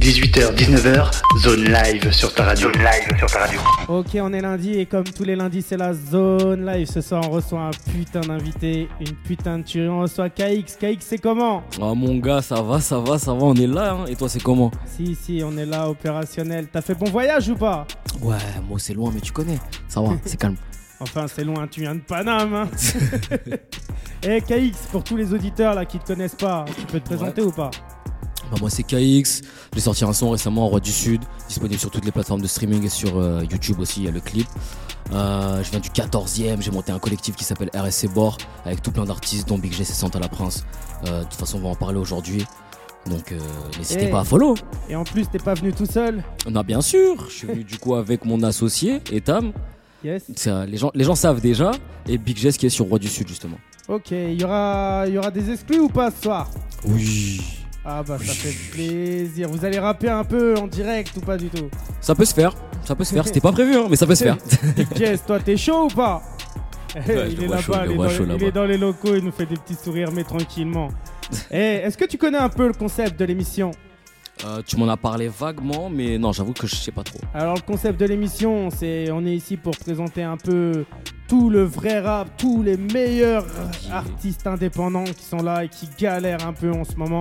18h, 19h, zone live sur ta radio. Zone live sur ta radio. Ok, on est lundi et comme tous les lundis, c'est la zone live. Ce soir, on reçoit un putain d'invité, une putain de tuerie. On reçoit KX. KX, c'est comment? Ah mon gars, ça va, ça va, ça va, on est là. hein. Et toi, c'est comment? Si, si, on est là, opérationnel. T'as fait bon voyage ou pas? Ouais, moi c'est loin, mais tu connais. Ça va, c'est calme. Enfin, c'est loin, tu viens de Paname. Hein Eh, KX, pour tous les auditeurs là qui te connaissent pas, tu peux te présenter ou pas? Bah, moi c'est KX. J'ai sorti un son récemment, Roi du Sud, disponible sur toutes les plateformes de streaming et sur euh, YouTube aussi. Il y a le clip. Euh, je viens du 14e. J'ai monté un collectif qui s'appelle RSC Bord avec tout plein d'artistes, dont Big G, c'est Santa la Prince. Euh, de toute façon, on va en parler aujourd'hui. Donc n'hésitez Eh. pas à follow. Et en plus, t'es pas venu tout seul Non, bien sûr. Je suis venu du coup avec mon associé, Etam. Yes. Ça, les, gens, les gens savent déjà. Et Big G qui est sur Roi du Sud justement. Ok, il y aura, il y aura des exclus ou pas ce soir? Oui. Ah bah ça fait plaisir. Vous allez rapper un peu en direct ou pas du tout Ça peut se faire, ça peut se faire. C'était pas prévu, hein, mais ça peut se faire. Jess, toi t'es chaud ou pas je Il est là-bas, il, est dans- il est dans les locaux, il nous fait des petits sourires mais tranquillement. Eh, Est-ce que tu connais un peu le concept de l'émission? Euh, tu m'en as parlé vaguement, mais non, j'avoue que je sais pas trop. Alors le concept de l'émission, c'est on est ici pour présenter un peu tout le vrai rap, tous les meilleurs artistes indépendants qui sont là et qui galèrent un peu en ce moment.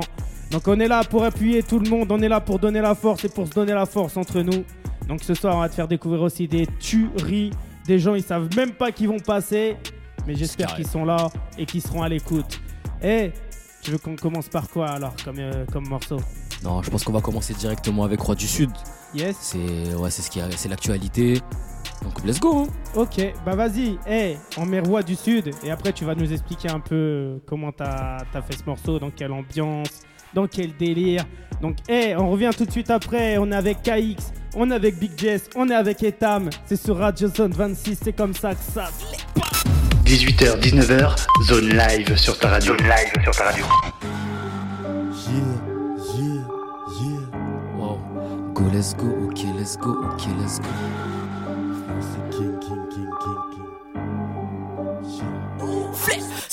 Donc on est là pour appuyer tout le monde, on est là pour donner la force et pour se donner la force entre nous. Donc ce soir, on va te faire découvrir aussi des tueries, des gens ils savent même pas qu'ils vont passer, mais j'espère qu'ils sont là et qu'ils seront à l'écoute. Eh, tu veux qu'on commence par quoi alors comme, euh, comme morceau? Non, je pense qu'on va commencer directement avec Roi du Sud. Yes C'est ouais, c'est ce qui a- c'est l'actualité. Donc let's go. hein. Ok, bah vas-y, hey, on met Roi du Sud et après tu vas nous expliquer un peu comment t'as as fait ce morceau, dans quelle ambiance, dans quel délire. Donc, hey, on revient tout de suite après, on est avec KX, on est avec Big Jess, on est avec Etam, c'est sur Radio Zone 26, c'est comme ça que ça. 18h, 19h, zone live sur ta radio. Zone live sur ta radio. Go, let's go. Ok, let's go. Ok, let's go.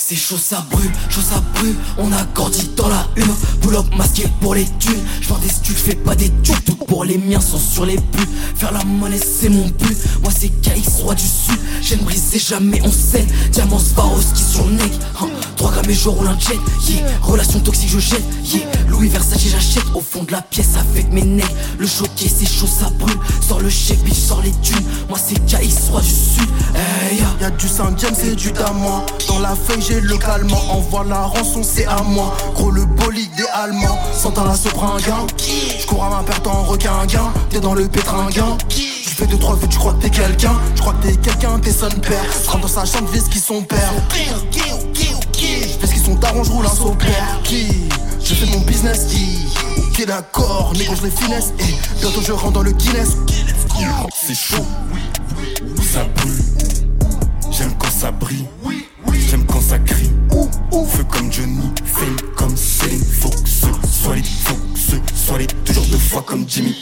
C'est chaud ça brûle, chaud ça brûle, on a grandi dans la Pull up masqué pour les thunes, je vends des je fais pas des tubes. Tout pour les miens sont sur les buts, faire la monnaie c'est mon but. Moi c'est KX roi du sud, j'aime briser jamais on scène Diamant Swarovski sur le neck, hein. 3 grammes et je roule un jet, yeah Relation toxique je jette, yeah Louis Versace j'achète, au fond de la pièce avec mes necks Le choqué c'est chaud ça brûle, sors le chèque bitch sors les thunes. Moi c'est KX roi du sud, hey, yeah. Y'a du Saint-James et du Damois. Dans la feuille j'ai le calmant Envoie la rançon c'est à moi. Gros le bolide des Allemands Sentant la sopringuin J'cours à ma perte en requin gain T'es dans le pétringuin Tu fais deux trois vues tu crois que t'es quelqu'un. Je crois que t'es quelqu'un t'es son père. Rentre dans sa chambre fais ce qu'ils sont père Fais ce qu'ils sont darons j'roule un saut père Qui Je fais mon business qui Ok d'accord négo je les finesse Et bientôt je rentre dans le Guinness. C'est chaud, ça brûle. J'aime quand ça brille, j'aime quand ça crie. Feu comme Johnny, fame comme Céline. Faut que ce soit les, faut que ce soit les. Toujours deux fois comme Jimmy,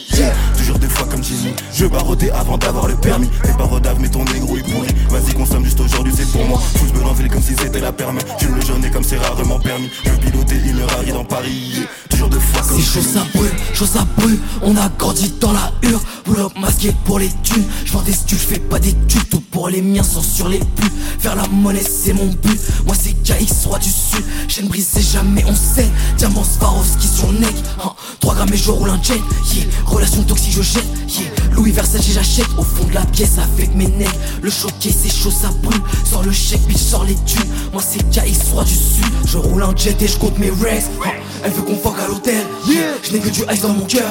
toujours deux fois comme Jimmy. Je barodais avant d'avoir le permis. Les barodave, mais ton négro est pourri. Vas-y, consomme juste aujourd'hui, c'est pour moi. Tous me l'envie comme si c'était la permis. Tu le jeûnes comme c'est rarement permis. Je pilotais une Rari dans Paris. Toujours deux fois comme C'est chaud Jimmy. ça brûle, chaud ça brûle, on a grandi dans la hure. Up masqué pour les thunes, je vends des studs, je fais pas des tubes Tout pour les miens sont sur les buts, faire la monnaie c'est mon but. Moi c'est KX roi du sud, chaîne brisée jamais on sait. Diamant Swarovski sur neck, hein, 3 grammes et je roule un jet yeah. Relation toxique je jette, yeah. Louis Versace j'achète. Au fond de la pièce avec mes necks Le choqué c'est chaud ça brûle, sors le chèque bitch sors les thunes. Moi c'est KX roi du sud, je roule un jet et je compte mes hein. Elle veut qu'on fuck à l'hôtel, je n'ai que du ice dans mon cœur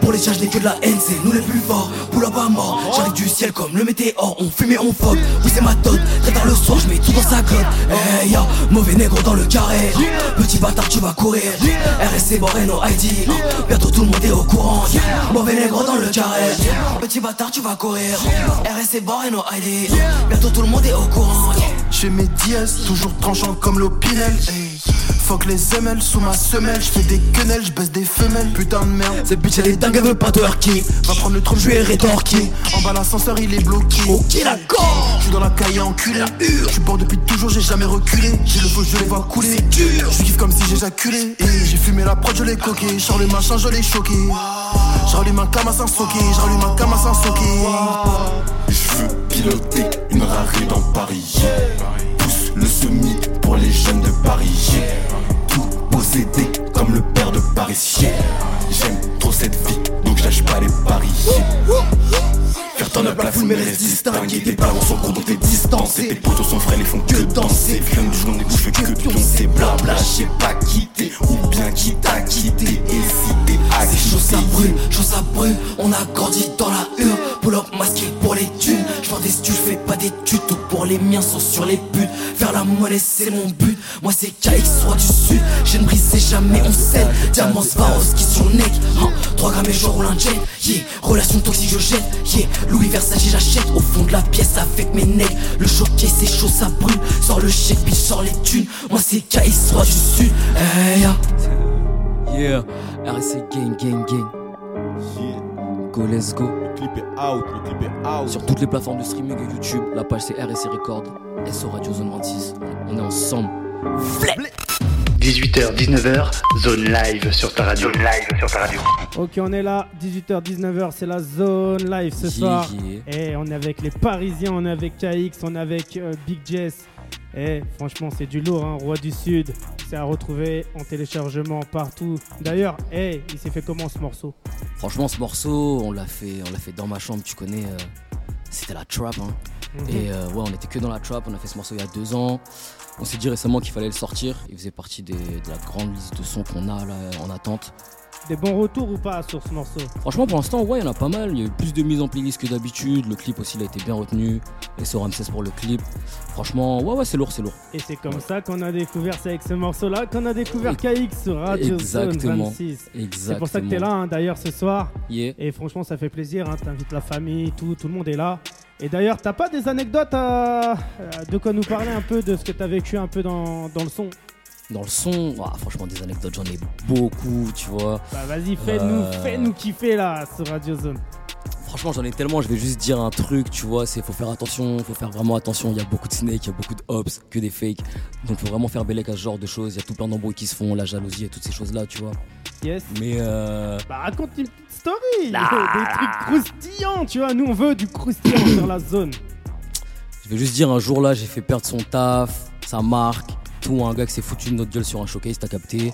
Pour les tiens je n'ai que de la haine, c'est nous les plus forts. Up à mort, j'arrive du ciel comme le météore. On fume et on fuck, oui c'est ma dot. Très tard le soir je mets tout dans sa glotte. Hey ya, mauvais négro dans le carré. Petit bâtard tu vas courir. RSC Boreno ID Bientôt tout le monde est au courant. Mauvais négro dans le carré. Petit bâtard tu vas courir. RSC Boreno ID Bientôt tout le monde est au courant. Chez mes dièses, toujours tranchant comme l'opinel. Hey. Fuck les ML sous ma semelle, j'fais des quenelles, j'baisse des femelles, putain de merde. Cette bitch elle est dingue, elle veut pas de working Va prendre le trône, Je lui ai rétorqué En bas l'ascenseur il est bloqué. Ok d'accord. Je suis dans la caille enculé Je suis bord depuis toujours, j'ai jamais reculé. J'ai le faux, je les vois couler. Je kiffe comme si j'éjaculé Et j'ai fumé la prod, je l'ai coqué. Genre le machin, je l'ai choqué. Je rallume un Kamasin Soki, je rallume un Kamasin Soki. Je veux piloter une Rari dans Paris. Pousse le semi les jeunes de Paris. Tout possédé comme le père de Paris. J'aime trop cette vie, donc je lâche pas les paris. Faire ton up la foule mais reste distingué Tes ballons sont courts donc t'es distancé Tes potos sont frais, ils font que danser. Viens du jour, on est bouche que pioncer. Blabla, j'ai pas quitté Ou bien qui t'a quitté. Et si t'es C'est chaud ça acquitté brûle, chaud ça brûle, on a grandi dans la hure Pull up masqué pour les thunes Vends des fais pas d'études Tout pour les miens sont sur les buts. Faire la monnaie c'est mon but. Moi c'est KX soit du sud. Je ne brise jamais on cède Diamant Swarovski qui sur le neck hein. 3 grammes et je roule un jet. Yeah, relation toxique je jette. Yeah, Louis Versace j'achète. Au fond de la pièce avec mes necks Le choqué c'est chaud ça brûle. Sors le chèque bitch sors les thunes. Moi c'est KX soit du sud. Hey, ya. Yeah, RSC gang, gang, gang. Go, let's go. Le clip est out, le clip est out. Sur toutes les plateformes de streaming et YouTube, la page c'est RSC Record, SO Radio Zone 26. On est ensemble. 18h, 19h, zone live sur ta radio. Zone live sur ta radio. Ok, on est là, 18h, 19h, c'est la zone live ce Yeah, soir. yeah. Et on est avec les Parisiens, on est avec KX, on est avec euh, Big Jess. Et franchement, c'est du lourd, hein, Roi du Sud. C'est à retrouver en téléchargement partout. D'ailleurs, hey, il s'est fait comment ce morceau? Franchement, ce morceau, on l'a fait, on l'a fait dans ma chambre, tu connais. euh, C'était la trap, hein. Mhm. Et euh, ouais, on était que dans la trap. On a fait ce morceau il y a deux ans. On s'est dit récemment qu'il fallait le sortir. Il faisait partie des- de la grande liste de sons qu'on a là en attente. Des bons retours ou pas sur ce morceau? Franchement, pour l'instant, ouais, il y en a pas mal. Il y a eu plus de mise en playlist que d'habitude. Le clip aussi, il a été bien retenu. Et sur Ramsès pour le clip. Franchement, ouais, ouais, c'est lourd, c'est lourd. Et c'est comme ça qu'on a découvert, c'est avec ce morceau-là qu'on a découvert KX sur Radio Zone Exactement. 26. Exactement. C'est pour ça que t'es là, hein, d'ailleurs, ce soir. Yeah. Et franchement, ça fait plaisir. Hein, T'invites la famille, tout, tout le monde est là. Et d'ailleurs, t'as pas des anecdotes à, à- de quoi nous parler un peu de ce que t'as vécu un peu dans, dans le son? Dans le son, ouah, franchement, des anecdotes, j'en ai beaucoup, tu vois. Bah vas-y, fais-nous Euh. fais-nous kiffer là sur Radio Zone. Franchement, j'en ai tellement, je vais juste dire un truc, tu vois, c'est faut faire attention, faut faire vraiment attention. Il y a beaucoup de snakes, il y a beaucoup de hops, que des fakes. Donc, faut vraiment faire bellec à ce genre de choses. Il y a tout plein d'embrouilles qui se font, la jalousie et toutes ces choses-là, tu vois. Yes. Mais euh, Bah raconte une petite story. Des trucs croustillants, tu vois. Nous, on veut du croustillant sur la zone. je vais juste dire, un jour là, j'ai fait perdre son taf, sa marque, tout. Un gars qui s'est foutu de notre gueule sur un showcase, t'as capté.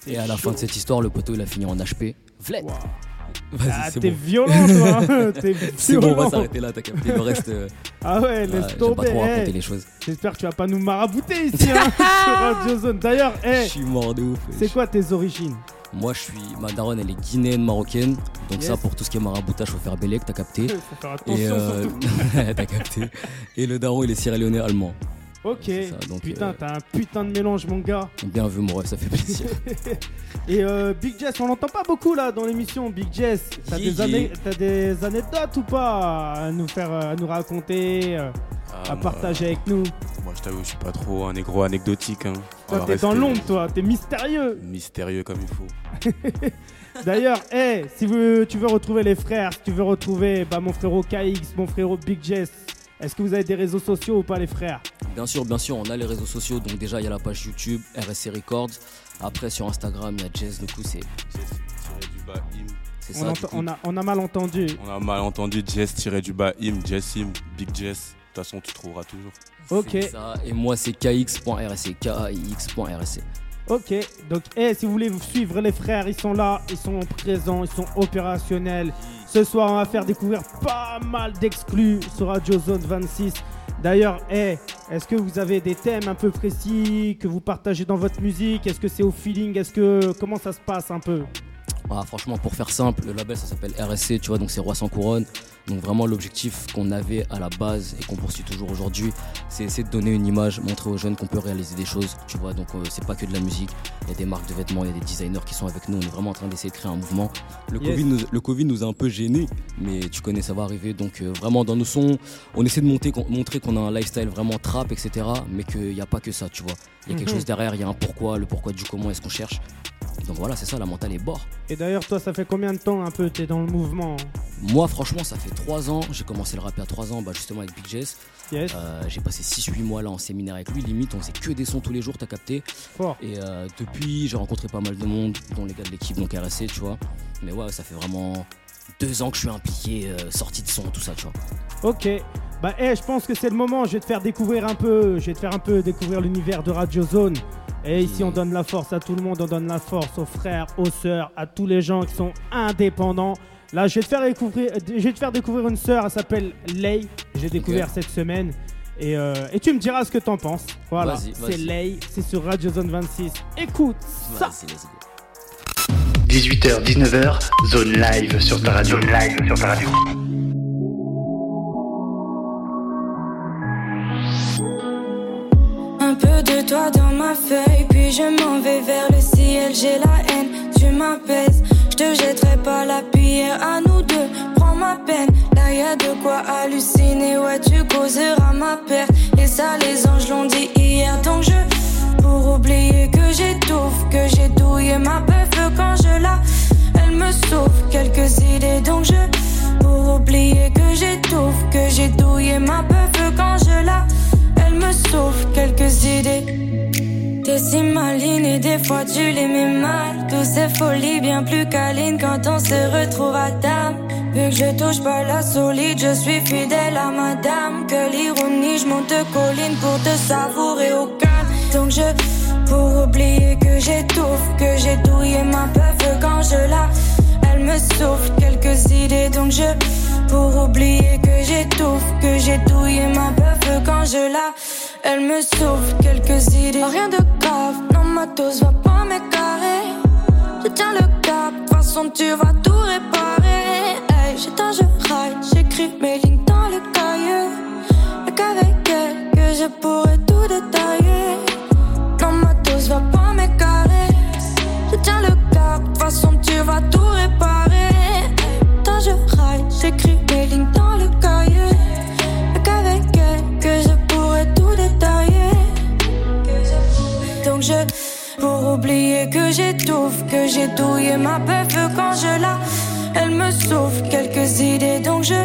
C'est Et à la fin de cette histoire, le poteau il a fini en HP. Vlet Wow. Vas-y, Ah, t'es bon. violent, toi. T'es C'est bon, on va s'arrêter là, t'as capté. Le reste, euh, Ah ouais, laisse tomber. pas trop hey. raconter les choses. J'espère que tu vas pas nous marabouter ici hein, sur Radio Zone. D'ailleurs, hey, Je suis mort de ouf. c'est quoi tes origines? Moi, je suis. Ma daronne, elle est guinéenne, marocaine. Donc, Yes. ça, pour tout ce qui est maraboutage, faut faire bellec, t'as capté. Faut faire attention Et euh, t'as capté. Et le daron, il est sierra-léonais allemand. Ok. c'est ça, donc, putain, euh, t'as un putain de mélange, mon gars. Bien vu, mon rêve, ça fait plaisir. Et euh, Big Jess, on l'entend pas beaucoup là dans l'émission. Big Jess, t'as Yeah, des, yeah. des anecdotes ou pas à nous faire, euh, à nous raconter, Ah, à moi, partager avec nous? Moi, je t'avoue, je suis pas trop un négro anecdotique. Hein. Toi, t'es dans l'ombre, toi. T'es mystérieux. Mystérieux comme il faut. D'ailleurs, hey, si vous- tu veux retrouver les frères, si tu veux retrouver bah, mon frérot KX, mon frérot Big Jess, est-ce que vous avez des réseaux sociaux ou pas, les frères? Bien sûr, bien sûr, on a les réseaux sociaux. Donc, déjà, il y a la page YouTube, RSC Records. Après, sur Instagram, il y a Jess. Du coup, c'est on, ça. a, on a mal entendu. On a mal entendu Jess tiré du bas im, Jess im, Big Jess. De toute façon, tu trouveras toujours. Ok. Ça. Et moi, c'est kx.rsc. K-A-I-X.rsc. Ok, donc eh, si vous voulez vous suivre les frères, ils sont là, ils sont présents, ils sont opérationnels. Ce soir, on va faire découvrir pas mal d'exclus sur Radio Zone 26. D'ailleurs, eh, est-ce que vous avez des thèmes un peu précis que vous partagez dans votre musique? Est-ce que c'est au feeling? Est-ce que comment ça se passe un peu? Ah, franchement, pour faire simple, le label ça s'appelle RSC, tu vois, donc c'est Roi sans couronne. Donc vraiment l'objectif qu'on avait à la base et qu'on poursuit toujours aujourd'hui, c'est essayer de donner une image, montrer aux jeunes qu'on peut réaliser des choses, tu vois. Donc euh, c'est pas que de la musique, il y a des marques de vêtements, il y a des designers qui sont avec nous, on est vraiment en train d'essayer de créer un mouvement. Le, Yes. COVID nous, le Covid nous a un peu gênés, mais tu connais, ça va arriver. Donc euh, vraiment dans nos sons, on essaie de monter, qu'on- montrer qu'on a un lifestyle vraiment trap, etc. Mais qu'il n'y a pas que ça, tu vois. Il y a quelque Mhm. chose derrière, il y a un pourquoi, le pourquoi du comment est-ce qu'on cherche. Donc voilà, c'est ça, la mentale est bord. Et d'ailleurs, toi, ça fait combien de temps un peu t'es dans le mouvement Moi, franchement, ça fait 3 ans. J'ai commencé le rap à 3 ans, bah, justement avec Big Jess. Yes. Euh, j'ai passé 6-8 mois là en séminaire avec lui. Limite, on faisait que des sons tous les jours, t'as capté. Fort. Et euh, depuis, j'ai rencontré pas mal de monde, dont les gars de l'équipe, donc RSC, tu vois. Mais ouais, ça fait vraiment deux ans que je suis impliqué, euh, sortie de son, tout ça, tu vois. Ok. Bah, eh, je pense que c'est le moment. Je vais te faire découvrir un peu. Je vais te faire un peu découvrir l'univers de Radio Zone. Et ici, on donne la force à tout le monde. On donne la force aux frères, aux sœurs, à tous les gens qui sont indépendants. Là, je vais te faire découvrir, je vais te faire découvrir une sœur. Elle s'appelle Lay. J'ai découvert cette semaine. Et, euh, et tu me diras ce que t'en penses. Voilà. C'est. Lay. C'est sur Radio Zone 26. Écoute ça. Vas-y, let's go. 18h, 19h, zone live sur ta radio. Zone live sur ta radio. Un peu de toi dans ma feuille, puis je m'en vais vers le ciel. J'ai la haine, tu m'apaises. Je te jetterai pas la pierre à nous deux. Prends ma peine, là y a de quoi halluciner. Ouais, tu causeras ma perte. Et ça, les anges l'ont dit hier. Donc je, pour oublier que j'étouffe, que j'ai douillé ma bœuf quand je la. Elle me sauve quelques idées. Donc je, pour oublier que j'étouffe, que j'ai douillé ma bœuf me sauve quelques idées. T'es si maline et des fois tu les mets mal. Tous ces folies bien plus câlines quand on se retrouve à table. Vu que je touche pas la solide, je suis fidèle à madame. Que l'ironie, je monte colline pour te savourer au calme. Donc je, pour oublier que j'étouffe, que j'ai douillé ma peuf quand je la. Elle me souffle quelques idées, donc je, pour oublier que j'étouffe, que j'ai douillé ma peuf quand je la. Elle me souffle quelques idées. Rien de grave, non, ma dose va pas m'écarrer. Je tiens le cap, de façon tu vas tout réparer. Hey, j'éteins, je raille, j'écris mes lignes dans le cahier. Et qu'avec elle, que je pourrais tout détailler. Non, ma dose va pas m'écarrer. Je tiens le cap, de façon tu vas tout réparer. Tant je raille, j'écris mes lignes dans le cahier. Oublier que j'étouffe, que j'ai douillé ma peuf quand je la. Elle me souffle quelques idées, donc je,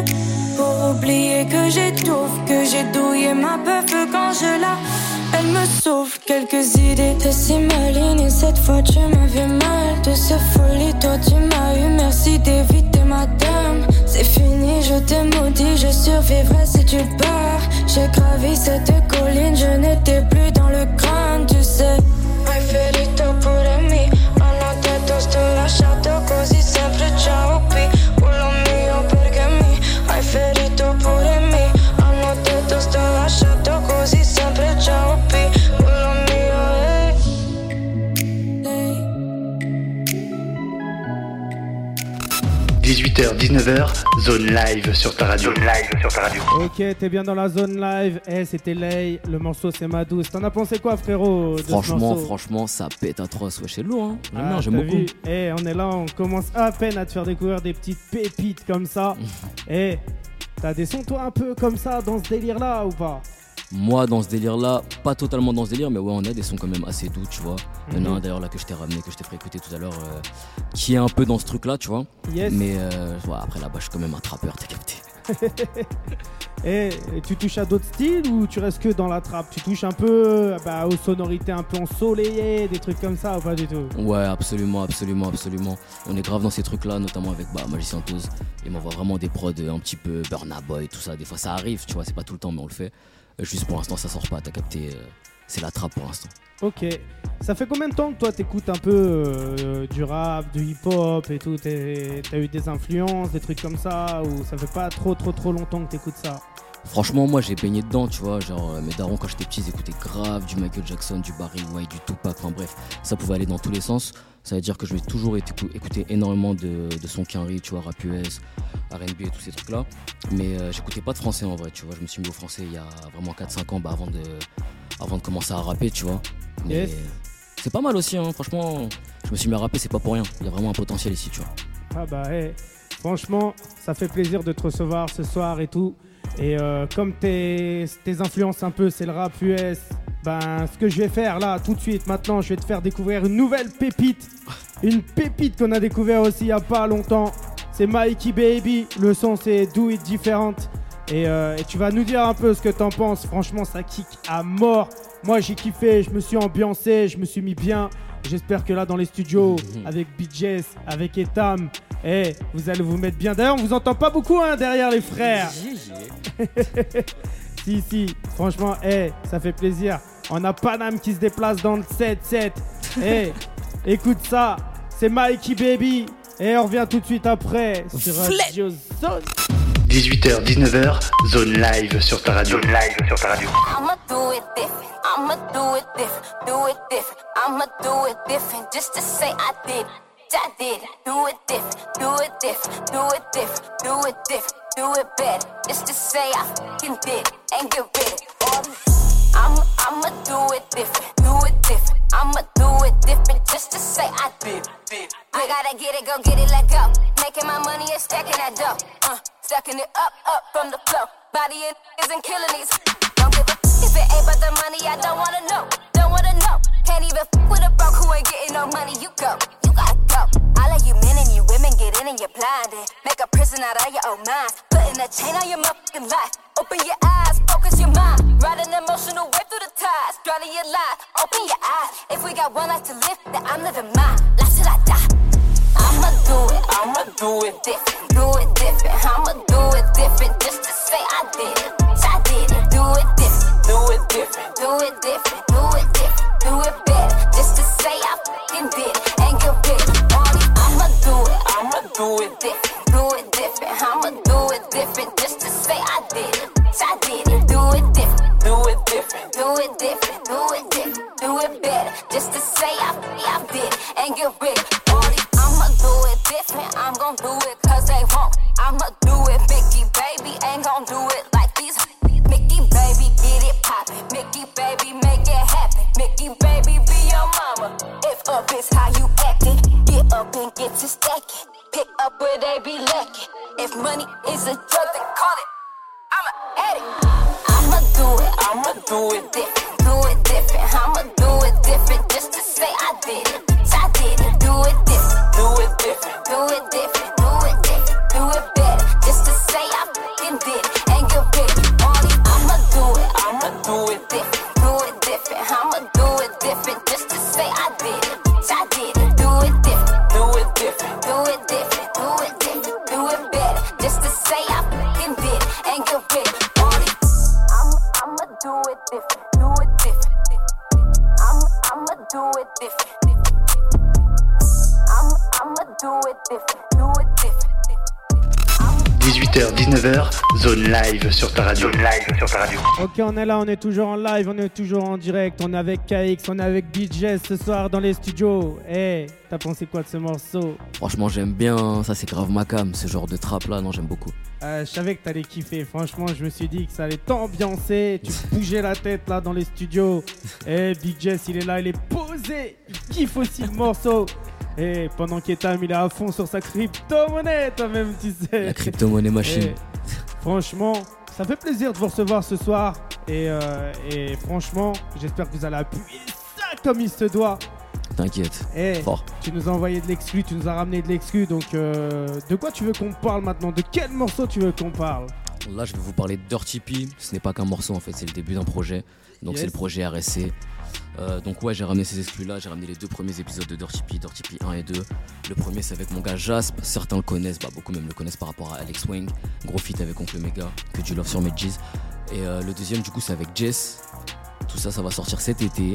pour oublier que j'étouffe, que j'ai douillé ma peuf quand je la. Elle me souffle quelques idées. T'es si maline et cette fois tu m'as vu mal. De ce folie, toi tu m'as eu. Merci d'éviter madame. C'est fini, je t'ai maudit. Je survivrai si tu pars. J'ai gravi cette colline, je n'étais plus dans le crâne, tu sais. 18h, 19h, zone live sur ta radio. Zone live sur ta radio. Ok, t'es bien dans la zone live. Eh, c'était Lay. Le morceau, c'est ma douce. T'en as pensé quoi, frérot de Franchement, franchement, ça pète atroce. Ouais, c'est lourd, hein. J'aime Ah, j'aime beaucoup. Eh, on est là, on commence à peine à te faire découvrir des petites pépites comme ça. Eh, t'as des sons, toi, un peu comme ça, dans ce délire-là ou pas? Moi, dans ce délire-là, pas totalement dans ce délire, mais ouais, on a des sons quand même assez doux, tu vois. Il y en a Mhm. un d'ailleurs là que je t'ai ramené, que je t'ai fait écouter tout à l'heure, euh, qui est un peu dans ce truc-là, tu vois. Yes. Mais euh, ouais, après là-bas, je suis quand même un trappeur, t'as capté. Eh, et tu touches à d'autres styles ou tu restes que dans la trappe? Tu touches un peu bah, aux sonorités un peu ensoleillées, des trucs comme ça ou pas du tout? Ouais, absolument, absolument, absolument. On est grave dans ces trucs-là, notamment avec bah, Magicien Toz. Il m'envoie vraiment des prods un petit peu Burna Boy, tout ça. Des fois, ça arrive, tu vois, c'est pas tout le temps, mais on le fait. Euh, juste pour l'instant, ça sort pas, t'as capté. euh, c'est la trappe pour l'instant. Ok. Ça fait combien de temps que toi t'écoutes un peu euh, du rap, du hip-hop et tout? T'as eu des influences, des trucs comme ça Ou ça fait pas trop trop trop longtemps que t'écoutes ça? Franchement, moi j'ai baigné dedans, tu vois. Genre, mes darons, quand j'étais petit, ils écoutaient grave du Michael Jackson, du Barry White, du Tupac. Enfin bref, ça pouvait aller dans tous les sens. Ça veut dire que je vais toujours écouter énormément de, de son Quinry, tu vois, rap US, RB et tous ces trucs-là. Mais euh, j'écoutais pas de français en vrai, tu vois. Je me suis mis au français il y a vraiment 4-5 ans bah, avant, de, avant de commencer à rapper, tu vois. Mais Yes. c'est pas mal aussi, hein. franchement. Je me suis mis à rapper, c'est pas pour rien. Il y a vraiment un potentiel ici, tu vois. Ah bah hey, franchement, ça fait plaisir de te recevoir ce soir et tout. Et euh, comme tes, tes influences un peu, c'est le rap US, ben ce que je vais faire là, tout de suite, maintenant, je vais te faire découvrir une nouvelle pépite. Une pépite qu'on a découvert aussi il y a pas longtemps. c'est Mikey Baby. Le son, c'est Do It Different. Et, euh, et tu vas nous dire un peu ce que t'en penses. Franchement, ça kick à mort. Moi, j'ai kiffé, je me suis ambiancé, je me suis mis bien. J'espère que là, dans les studios, avec BJS, avec Etam, eh, vous allez vous mettre bien. D'ailleurs, on vous entend pas beaucoup hein, derrière les frères. si, si, franchement, eh, ça fait plaisir. On a Panam qui se déplace dans le 7-7. Eh, écoute ça, c'est Mikey Baby. Et on revient tout de suite après sur Radio Zone. 18h, 19h, zone live sur ta radio. Zone live sur ta radio. I'ma do it different. I'ma do it different. Do it different. I'ma do it different. Just to say I did. I did. Do it different. Do it different. Do it different. Do it different. Do it better. Just to say I fucking did. And get rid of all these. I'ma, I'ma do it different. Do it different. I'ma do it different. Just to say I did. it. I gotta get it, go get it, let go. Making my money and stacking that dough. Uh, stacking it up, up from the flow. Body and isn't killing these. Don't give a f- if it ain't about the money. I don't wanna know. Don't wanna know. Can't even f- with a broke who ain't getting no money. You go, you gotta go. I let you men and you women get in and you're blinded. Make a prison out of your own mind. Putting a chain on your motherfucking life. Open your eyes, focus your mind. Ride an emotional wave through the tides. Drowning your life, open your eyes. If we got one life to live, then I'm living mine. Life till I die. I'ma do it, I'ma do it different, do it different. I'ma do it different just to say I did it. I did do it different, do it different, do it different, do it different, do it better. Just to say I fucking did it and get all. I'ma do it, I'ma do it different, do it different. I'ma do it different do it different, do it different, do it better. Just to say Ok, on est là, on est toujours en live, on est toujours en direct, on est avec KX, on est avec BJ ce soir dans les studios. Eh, t'as pensé quoi de ce morceau? Franchement, j'aime bien. Ça, c'est grave ma cam, ce genre de trap là. Non, j'aime beaucoup. Euh, Je savais que t'allais kiffer, franchement, je me suis dit que ça allait t'ambiancer. Tu bougeais la tête là dans les studios. Eh, Big Jess, il est là, il est posé, il kiffe aussi le morceau. Et pendant qu'Etam, il est à fond sur sa crypto-monnaie, toi-même, tu sais. La crypto-monnaie machine. Et franchement, ça fait plaisir de vous recevoir ce soir. Et, euh, et franchement, j'espère que vous allez appuyer ça comme il se doit. T'inquiète. Eh, Fort. tu nous as envoyé de l'exclu, tu nous as ramené de l'exclu. Donc, euh, de quoi tu veux qu'on parle maintenant? De quel morceau tu veux qu'on parle? Là, je vais vous parler de Dirty P. Ce n'est pas qu'un morceau en fait, c'est le début d'un projet. Donc, Yes. c'est le projet RSC. Euh, donc, ouais, j'ai ramené ces exclus là. J'ai ramené les deux premiers épisodes de Dirty P, Dirty P 1 et 2. Le premier, c'est avec mon gars Jasp. Certains le connaissent, bah, beaucoup même le connaissent par rapport à Alex Wang. Gros feat avec Oncle Mega, que du love sur mes G's. Et euh, le deuxième, du coup, c'est avec Jess. Tout ça, ça va sortir cet été.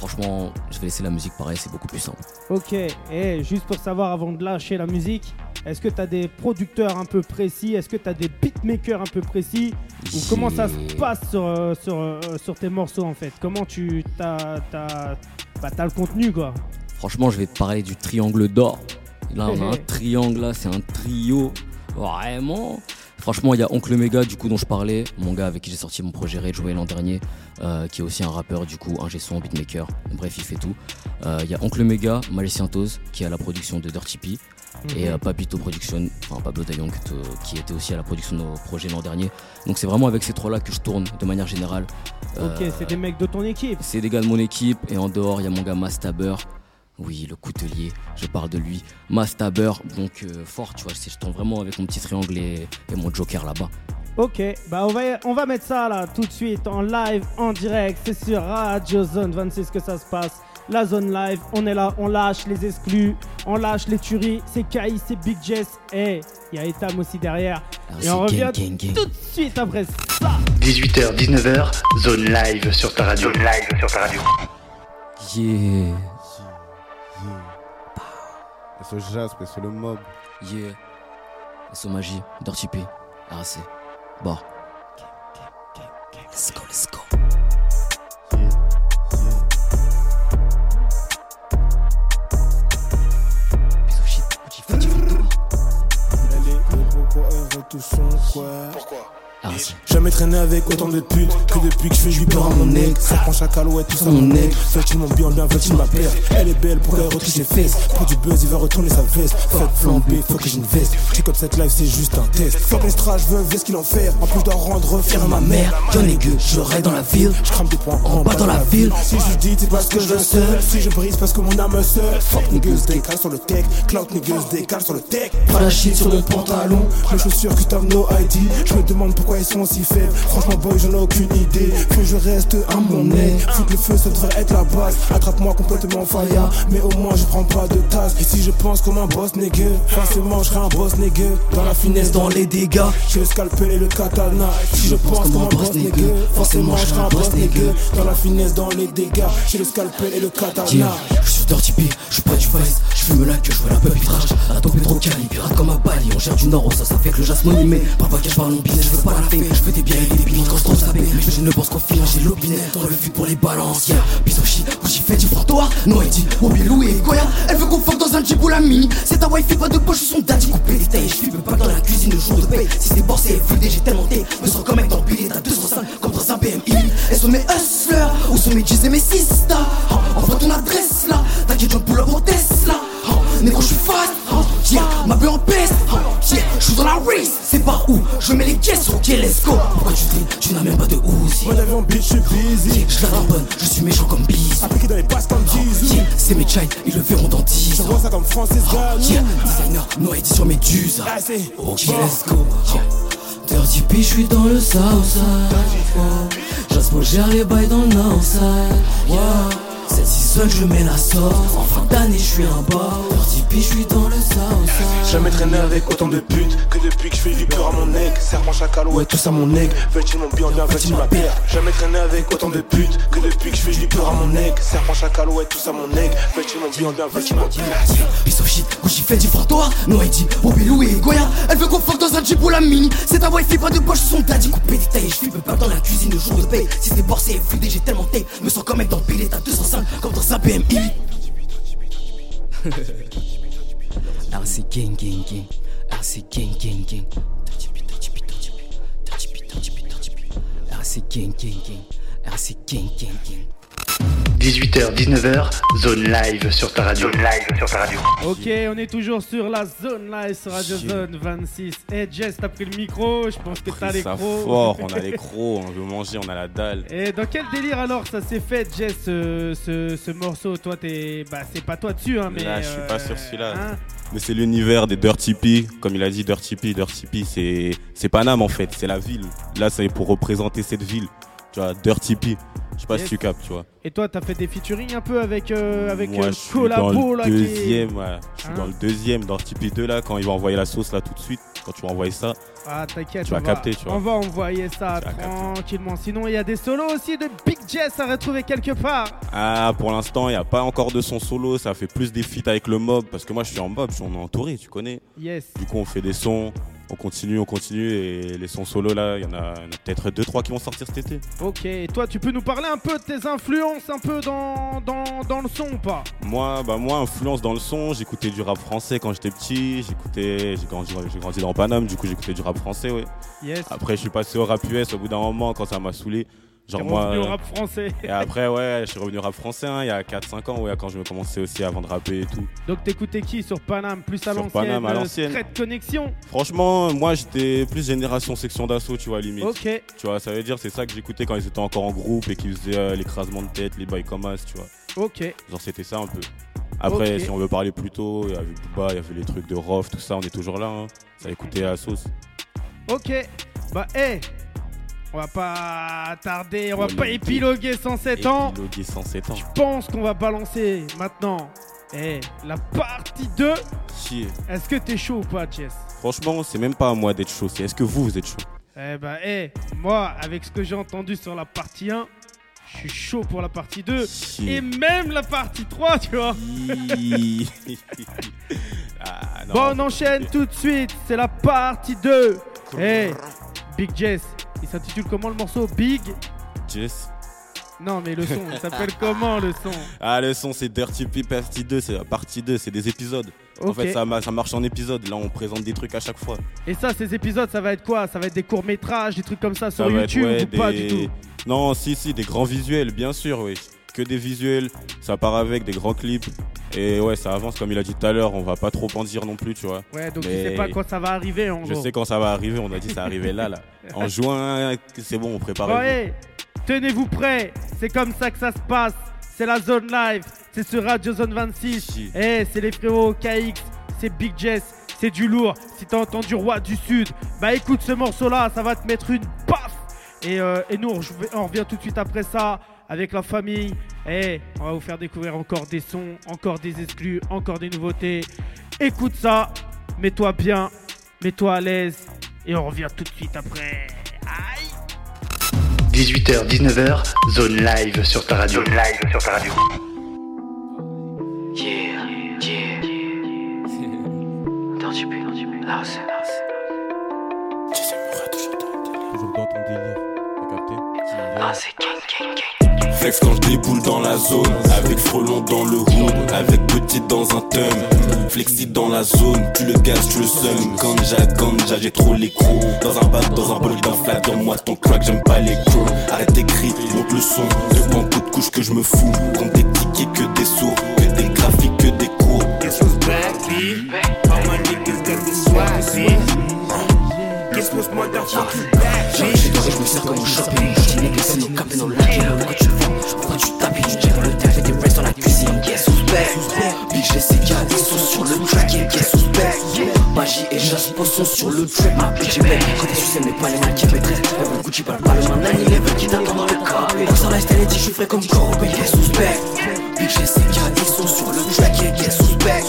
Franchement, je vais laisser la musique pareil, c'est beaucoup plus simple. Ok, et juste pour savoir avant de lâcher la musique, est-ce que tu as des producteurs un peu précis? Est-ce que tu as des beatmakers un peu précis? Ou comment ça se passe sur, euh, sur, euh, sur tes morceaux en fait? Comment tu as, bah, t'as le contenu quoi? Franchement, je vais te parler du triangle d'or. Là, on a un triangle, là, c'est un trio. Vraiment? Franchement, il y a Oncle Mega, du coup, dont je parlais. Mon gars avec qui j'ai sorti mon projet Way l'an dernier, euh, qui est aussi un rappeur, du coup, un son, beatmaker. Bref, il fait tout. Euh, Il y a Oncle Mega, Magicien Toz, qui est à la production de Dirty P. Et Mhm. euh, Papito Production, enfin Pablo Dayong, qui était aussi à la production de nos projets l'an dernier. Donc c'est vraiment avec ces trois-là que je tourne de manière générale. Ok, c'est des mecs de ton équipe. c'est des gars de mon équipe et en dehors il y a mon gars Mastaber. Oui, le coutelier, je parle de lui. Mastabeur, donc euh, fort, tu vois, je tombe vraiment avec mon petit triangle et, et mon joker là-bas. Ok, bah on va, on va mettre ça là tout de suite en live, en direct. C'est sur Radio Zone 26 que ça se passe. La zone live, on est là, on lâche les exclus, on lâche les tueries. C'est Kai, c'est Big Jess et il y a Etam aussi derrière. Ah, et on gang, revient gang, gang. tout de suite après ça. 18h, 19h, zone live sur ta radio. Zone live sur ta radio. Yeah, C'est ce jazz, c'est le mob. yeah. SO Magie, Dirty P, RAC, bon. Let's go, let's go. Pourquoi? RAC. Jamais traîné avec autant de putes que depuis que je fais peur à mon ex. Ça prend chaque alouette, tout ça mon ex. Veut-il mon bien, bien, veut-il ma paire Elle est belle, pourquoi elle retouche ses fesses Pour du buzz, il va retourner sa veste. Faites flamber, faut que. J'ai comme cette life, c'est juste un test. Fuck Nestra, je veux ver ce qu'il en fait. En plus d'en rendre fier à ma mère. Y'en est que je reste dans la ville. Je crame des points en bas dans la ville. Si je dis, c'est parce que je le seul. Si je brise, parce que mon âme seule. Fuck niggas, décale sur le tech. Cloud niggas, décale sur le tech. Pas la shit sur mon pantalon. Mes chaussures custom no ID Je me demande pourquoi ils sont si faibles. Franchement boy j'en ai aucune idée. Que je reste à mon nez. Foutre le feu ça devrait être la base. Attrape-moi complètement fire Mais au moins je prends pas de tasse. Et si je pense comme un boss nigga Forcément je serai un boss Dans la finesse, dans les dégâts J'ai le scalpel et le katana Si je pense comme un boss nigga Forcément je serai un boss nigga Dans la finesse, dans les dégâts J'ai le scalpel et le katana. Je suis Dirty je suis pas du face, je fume la queue, je vois la peuple vitrage, la tombe est trop cali, pirate comme un Bali, on gère du nord ça, ça fait que le jazz m'anime, par pas je parle en business, je veux pas je veux des biens et des piments quand je trouve ça mais je ne pense qu'au final, j'ai l'opinet, dans le fut pour les balances, yeah, bisous shit, où j'y fais du fantoir, Noédi, Mobilou et Goya, elle veut qu'on fuck dans un jeep ou la mini, c'est ta wifi, pas de poche, son daddy, coupé les tailles, je fume pas dans la cuisine le jour de paye, si c'est borsé et fluidé, j'ai tellement té, me sens comme le billet, t'as 205, comme dans un BMI, elles sont mes hustlers, où sont mes G's et mes sisters, Ah, envoie ton adresse là, t'inquiète, pull up en Tesla, négro, je suis fast, Ah, yeah, ma belle en peste, Ah, yeah, je suis dans la race, c'est par où, je mets les caisses, ok, let's go, pourquoi tu dis, tu n'as même pas de Uzi, Mon avion bitch je suis busy. Yeah, je la bonne, je suis méchant comme Biz, Appliqué dans les passes comme Jizou yeah, c'est mes child, ils le verront dans 10 ans, J'envoie ça comme Francis yeah, Gagnon. designer, Noé sur mes dus, Ah Ok, let's go. Dirty P, j'suis dans le Southside. J'asmo gère les bails dans le Northside. Yeah. Cette season, je mets la sauce. En fin d'année, j'suis un bas. Dirty P, j'suis dans le Southside. Jamais traîné avec autant de putes que depuis que je fais du peur à mon nec. Serpent chacal, ouais, tout ça mon nec. Veut-il mon bien, bien, veut-il ma paire? Jamais traîné avec autant de putes que depuis que je fais du peur à mon nec. Serpent chacal, ouais, tout ça mon nec. Veut-il mon bien, bien, veut-il ma paire? Of shit, où j'y fais du fantoir. Noédi, Mobilou et Goya. Elle veut qu'on fuck dans un jeep ou la mini. C'est ta wifi, pas de poche, son daddy coupé détaillé. J'fume pas dans la cuisine le jour de paye. Si c'est borsé et fluidé, j'ai tellement tape. Me sens comme mec dans le t'as 205 comme dans un BMI. RC gang gang gang. RC gang gang gang. Dirty P, Dirty P, Dirty P. Dirty P, Dirty P, Dirty P. RC gang gang gang. RC gang gang gang. 18h, 19h, zone live sur ta radio. Zone live sur ta radio. Ok, on est toujours sur la zone live sur Radio Zone 26. Et Jess, t'as pris le micro, je pense que t'as les crocs. fort, on a les crocs, on veut manger, on a la dalle. Et dans quel délire alors ça s'est fait, Jess, ce, ce, ce morceau? Toi, t'es. Bah, c'est pas toi dessus, hein, mais. Là, je suis pas sur euh, celui-là. hein? Mais c'est l'univers des Dirty P, comme il a dit Dirty P, Dirty P, c'est c'est Paname en fait, c'est la ville. Là, c'est pour représenter cette ville. Tu vois, Dirty P. Je sais pas Yes. si tu captes, tu vois. Et toi, t'as fait des featuring un peu avec, euh, avec Moi, euh, je suis dans le là, qui est- deuxième, ouais. Je suis Hein dans le deuxième, dans Tipeee 2 là, quand il va envoyer la sauce là tout de suite. Quand tu vas envoyer ça, Ah, t'inquiète, Tu on vas va- capter, tu vois. On va envoyer ça Tu tranquillement. Sinon, il y a des solos aussi de Big Jess à retrouver quelque part. ah, pour l'instant, il n'y a pas encore de son solo. Ça fait plus des feats avec le mob. Parce que moi, je suis en mob, je suis en entouré, tu connais. Yes. Du coup, on fait des sons, on continue, on continue. Et les sons solo là, il y en a, peut-être 2-3 qui vont sortir cet été. Ok, et toi, tu peux nous parler un peu de tes influences un peu dans, dans, dans le son ou pas? Moi, bah moi, influence dans le son, j'écoutais du rap français quand j'étais petit, j'écoutais, j'ai grandi, j'ai grandi dans Paname, du coup j'écoutais du rap français, ouais. Yes. Après, je suis passé au rap US au bout d'un moment quand ça m'a saoulé. Genre moi. revenu au rap français. Et après, ouais, je suis revenu au rap français hein, il y a 4-5 ans, ouais, quand je me commençais aussi avant de rapper et tout. Donc, t'écoutais qui sur Paname Plus à Sur l'ancienne euh, Connexion Franchement, moi j'étais plus génération section d'assaut, tu vois, limite. Ok. Tu vois, ça veut dire, c'est ça que j'écoutais quand ils étaient encore en groupe et qu'ils faisaient euh, l'écrasement de tête, les bails comme as, tu vois. Ok. Genre, c'était ça un peu. Après, si on veut parler plus tôt, il y avait Booba, il y avait les trucs de Rof, tout ça, on est toujours là. hein. Ça a écouté à la sauce. Ok, bah hé, on va pas tarder, on va pas épiloguer 107 ans. Épilogué 107 ans. Je pense qu'on va balancer maintenant eh, la partie 2. Chier. Est-ce que t'es chaud ou pas, Chess Franchement, c'est même pas à moi d'être chaud, c'est est-ce que vous, vous êtes chaud? Eh bah, eh, moi, avec ce que j'ai entendu sur la partie 1, je suis chaud pour la partie 2. Chier. Et même la partie 3, tu vois. Ah, non, bon, on enchaîne tout de suite. C'est la partie 2. Eh, Big Jess, il s'intitule comment le morceau Big Jess. Non, mais le son, il s'appelle comment le son Ah, le son, c'est Dirty P partie 2, c'est la partie 2, c'est des épisodes. En fait, ça, ma- ça marche en épisode. Là, on présente des trucs à chaque fois. Et ça, ces épisodes, ça va être quoi? Ça va être des courts-métrages, des trucs comme ça sur Ça être, YouTube ouais, ou pas du des- tout? Non, si, si, des grands visuels, bien sûr, oui. Que des visuels, ça part avec des grands clips. Et ouais, ça avance comme il a dit tout à l'heure, on va pas trop en dire non plus, tu vois. Ouais, donc Mais il sait pas quand ça va arriver en Je gros. sais quand ça va arriver, on a dit ça arrivait là, là. En juin, c'est bon, on prépare. Hey, tenez-vous prêts, c'est comme ça que ça se passe. C'est la zone live, c'est sur Radio Zone 26. Eh, c'est les frérots KX, c'est Big Jess, c'est du lourd. Si t'as entendu Roi du Sud, bah écoute ce morceau-là, ça va te mettre une paf. Et, euh, et nous, on revient tout de suite après ça avec la famille. Eh, on va vous faire découvrir encore des sons, encore des exclus, encore des nouveautés. Écoute ça, mets-toi bien, mets-toi à l'aise. Et on revient tout de suite après. 18h, 19h, zone live sur ta radio. Zone live sur ta radio. Yeah, Dirty P. Là, c'est là, Toujours dans ton délire, t'as capté? Là, c'est gang, gang, gang. Flex quand je déboule dans la zone. Avec frelon dans le hood Avec petite dans un thème Flexi dans la zone Tu le gaz, tu le seum. Ganja, ganja, j'ai trop les Dans un bac, dans un bolide, un flat Donne-moi ton crack, j'aime pas les crocs Arrête tes cris, monte le son. De prends coup de couche que je me fous. Compte des tickets que des sourds Que des graphiques, que des cours Back, J'ai j'ai doré, je me sers comme au shopping. J'ai négligé nos capés dans le lac. Pourquoi tu vends Pourquoi tu tapes Tu check dans le taf et des restes dans la cuisine. Guess suspect. Big GCK, ils sont sur le track. Et guess suspect. Magie et Jaspo sont sur le track. Ma bitch est belle. Côté succès, mais pas les mains qui maîtrisent. Même le Gucci parle pas le man. 9-11 qui t'attend dans le cap. Box en lifestyle, je suis frais comme Corbe. Guess suspect. Big GCK, ils sont sur le track. Et guess suspect.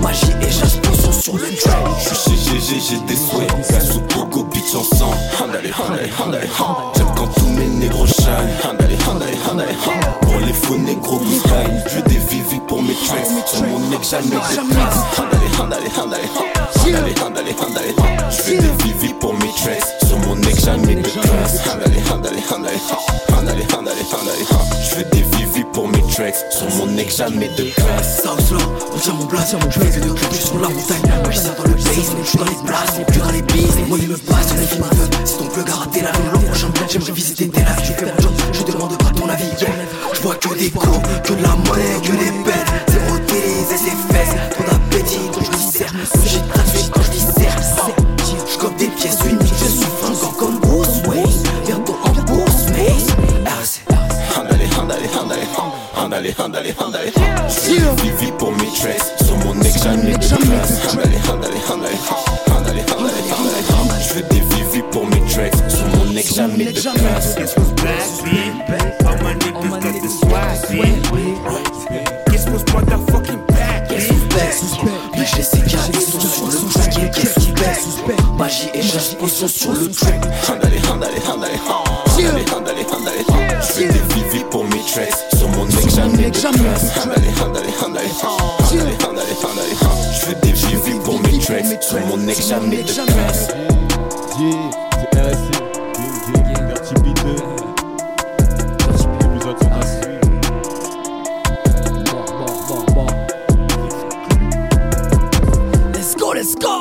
Magie et sont sur le track. Je suis chez GG, j'ai des souhaits. Gas ou Pogo, bitch ensemble. Handale, handale, handale, han. J'aime quand tous mes négros shine. Handale, handale, handale, han. Pour les faux négros, vous. Je des vivi pour mes tracks. Sur mon neck, jamais de place. Handale, handale, handale, han. Handale, handale, handale, han. Je veux des vivi pour mes tracks. Sur mon neck, jamais de classe. Handale, handale, handale, han. Handale, handale, handale, han. Je des mes tracks. Sur mon neck, jamais de classe. South on tient mon blason, je fais que de clubs sur la montagne. Je sers dans le basement, je suis dans les places, mais plus dans les bises. Mon il me passe, on est films de Si ton plug a raté la l'an prochain, j'aimerais visiter tes laves. Tu fais mon job, je demande pas ton avis. Je vois que des coups, que de la monnaie, que des bêtes. Handale, handale, vivi pour mes tracks. Sur mon neck, jamais de classe. Handale, handale, handale, han. handale, handale, handale, han. Je veux des vivi pour mes tracks. Sur mon neck, jamais de classe. Guess what's back? All my niggas got the swag? Guess what's motherfucking back, B? Suspect, Big GCK, ils sont sur le track. Guess suspect. Magie et sont sur le track. Handale, handale, handale, han. handale, handale, handale, han. Je veux des vivi pour mes handale, han. Je veux des vivi pour mes tracks. Mon neck, jamais de classe. Yeah, c'est RSC, gang, gang, Dirty P 2. L'épisode sont à suivre. Let's go, let's go!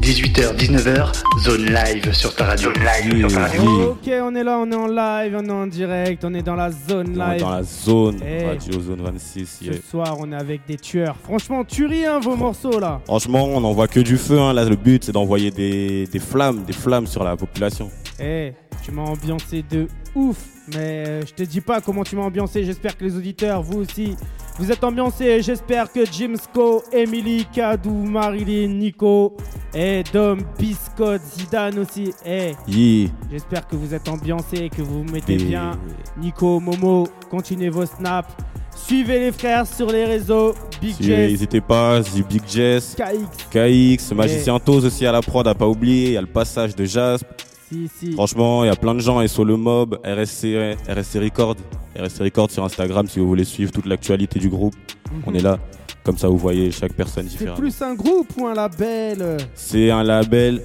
18h, 19h, zone live sur ta radio. Zone live sur ta radio. Ok, on est là, on est en live, on est en direct, on est dans la zone On est live. dans la zone, Eh. Radio Zone 26. yeah. Ce soir, on est avec des tueurs. Franchement, tuerie, hein, vos morceaux là. Franchement, on n'envoie que du feu. Hein. Là, le but, c'est d'envoyer des, des flammes, des flammes sur la population. Eh, tu m'as ambiancé de ouf, mais euh, je te dis pas comment tu m'as ambiancé. J'espère que les auditeurs, vous aussi, vous êtes ambiancés. J'espère que Jimsco, Emily, Kadou, Marilyn, Nico, et Dom, Biscotte, Zidane aussi. Eh, Yeah. j'espère que vous êtes ambiancés et que vous vous mettez Et- bien. Nico, Momo, continuez vos snaps. Suivez les frères sur les réseaux. Big Si, Jess, N'hésitez pas, The Big Jess, KX. KX, Magicien Toz aussi à la prod, à pas oublier. Il y a le passage de Jasp. Si, si. Franchement, il y a plein de gens. Et sur le mob, RSC, RSC Record. RSC Record sur Instagram si vous voulez suivre toute l'actualité du groupe. On est là. Comme ça, vous voyez chaque personne C'est différente. plus un groupe ou un label? C'est un label.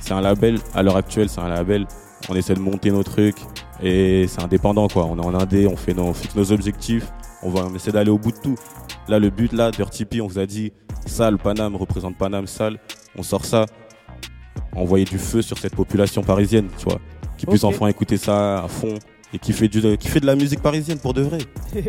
C'est un label. À l'heure actuelle, c'est un label. On essaie de monter nos trucs. Et c'est indépendant, quoi. On est en indé, on, fait nos, on fixe nos objectifs. On, va, on essaie d'aller au bout de tout. Là, le but, là, Dirty P, on vous a dit, Sale, Paname, représente Paname, Sale. On sort ça. Envoyer du feu sur cette population parisienne, tu vois. Qui puisse enfin écouter ça à fond. Et qui fait, du, qui fait de la musique parisienne pour de vrai.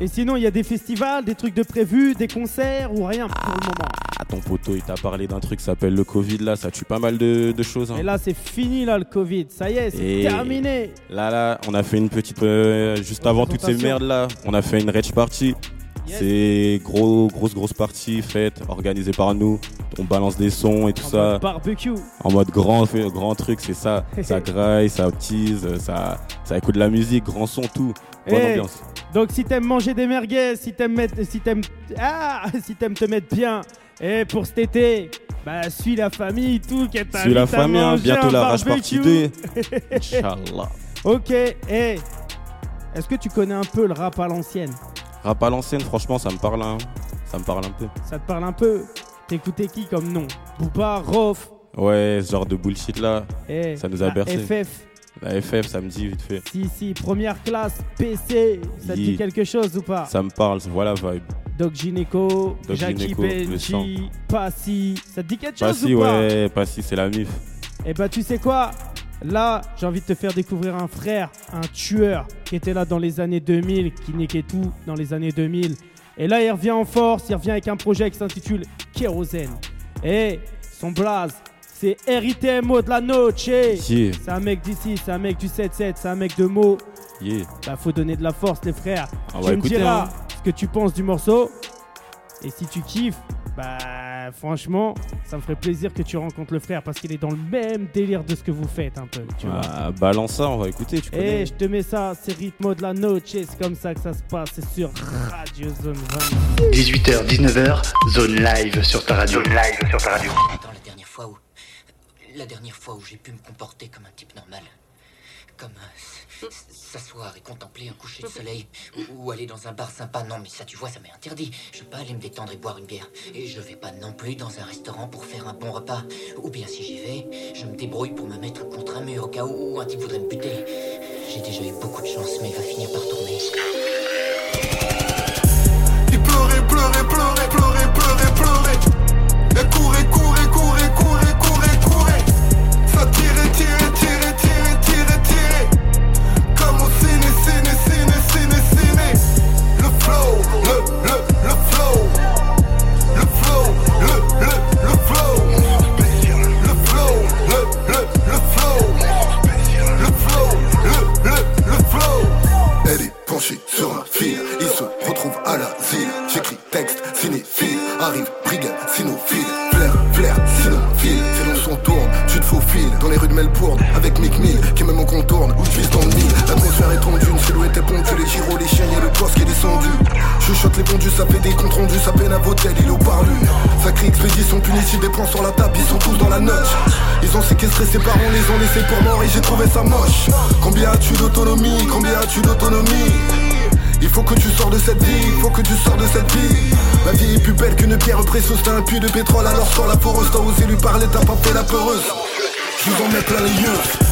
Et sinon, il y a des festivals, des trucs de prévus, des concerts ou rien pour le moment. Ah, ton poteau, il t'a parlé d'un truc qui s'appelle le Covid, là. Ça tue pas mal de, de choses. hein. Et là, c'est fini, là, le Covid. Ça y est, c'est terminé. Là, là, on a fait une petite. euh, juste avant toutes ces merdes là, on a fait une rage party. Yes. C'est gros, grosse, grosse partie faite, organisée par nous. On balance des sons et tout En ça. mode barbecue. En mode grand, grand truc, c'est ça. ça graille, ça tease, ça, ça écoute de la musique, grand son, tout. Bonne Eh, ambiance. Donc, si t'aimes manger des merguez, si t'aimes mettre, si t'aimes, ah, si t'aimes te mettre bien, et pour cet été, bah, suis la famille, tout, qui est Suis la famille, hein, bientôt la rage partie 2. Inch'Allah. ok, et est-ce que tu connais un peu le rap à l'ancienne? Rap à l'ancienne, franchement, ça me parle, hein. Ça me parle un peu. Ça te parle un peu T'écoutais qui comme nom? Booba, Rof, Ouais, ce genre de bullshit là, eh, ça nous a la bercé. FF, La FF, ça me dit vite fait. si, si, première classe, PC, ça te dit quelque chose ou pas? Ça me parle, voilà vibe. Doc Gineco, Doc Jackie. Benji, Passy, ça te dit quelque chose Passy, ou pas? ouais, Passy, c'est la mif. Et bah tu sais quoi? Là, j'ai envie de te faire découvrir un frère, un tueur qui était là dans les années 2000, qui niquait tout dans les années 2000. Et là, il revient en force, il revient avec un projet qui s'intitule Kérosène. Et son blaze, c'est RITMO de la Noche. Yeah. C'est un mec d'ici, c'est un mec du 7-7, c'est un mec de mots. Yeah. Bah, faut donner de la force, les frères. On tu me diras hein. ce que tu penses du morceau. Et si tu kiffes, bah franchement, ça me ferait plaisir que tu rencontres le frère parce qu'il est dans le même délire de ce que vous faites un peu. Tu vois. Ah, balance ça, on va écouter, tu Et connais. je te mets ça, c'est rythme de la noche, c'est comme ça que ça se passe, c'est sur Radio Zone 20. 18h, 19h, zone live sur ta radio. Zone live sur ta radio. Attends, la dernière fois où. La dernière fois où j'ai pu me comporter comme un type normal. Comme s- s'asseoir et contempler un coucher de soleil. Ou, aller dans un bar sympa. Non, mais ça, tu vois, ça m'est interdit. Je peux pas aller me détendre et boire une bière. Et je vais pas non plus dans un restaurant pour faire un bon repas. Ou bien si j'y vais, je me débrouille pour me mettre contre un mur au cas où un type voudrait me buter. J'ai déjà eu beaucoup de chance, mais il va finir par tourner. Pierre précieuse, t'as un puits de pétrole. Alors sors la foreuse, t'as osé lui parler, t'as pas fait la peureuse. Je vous en mets plein les yeux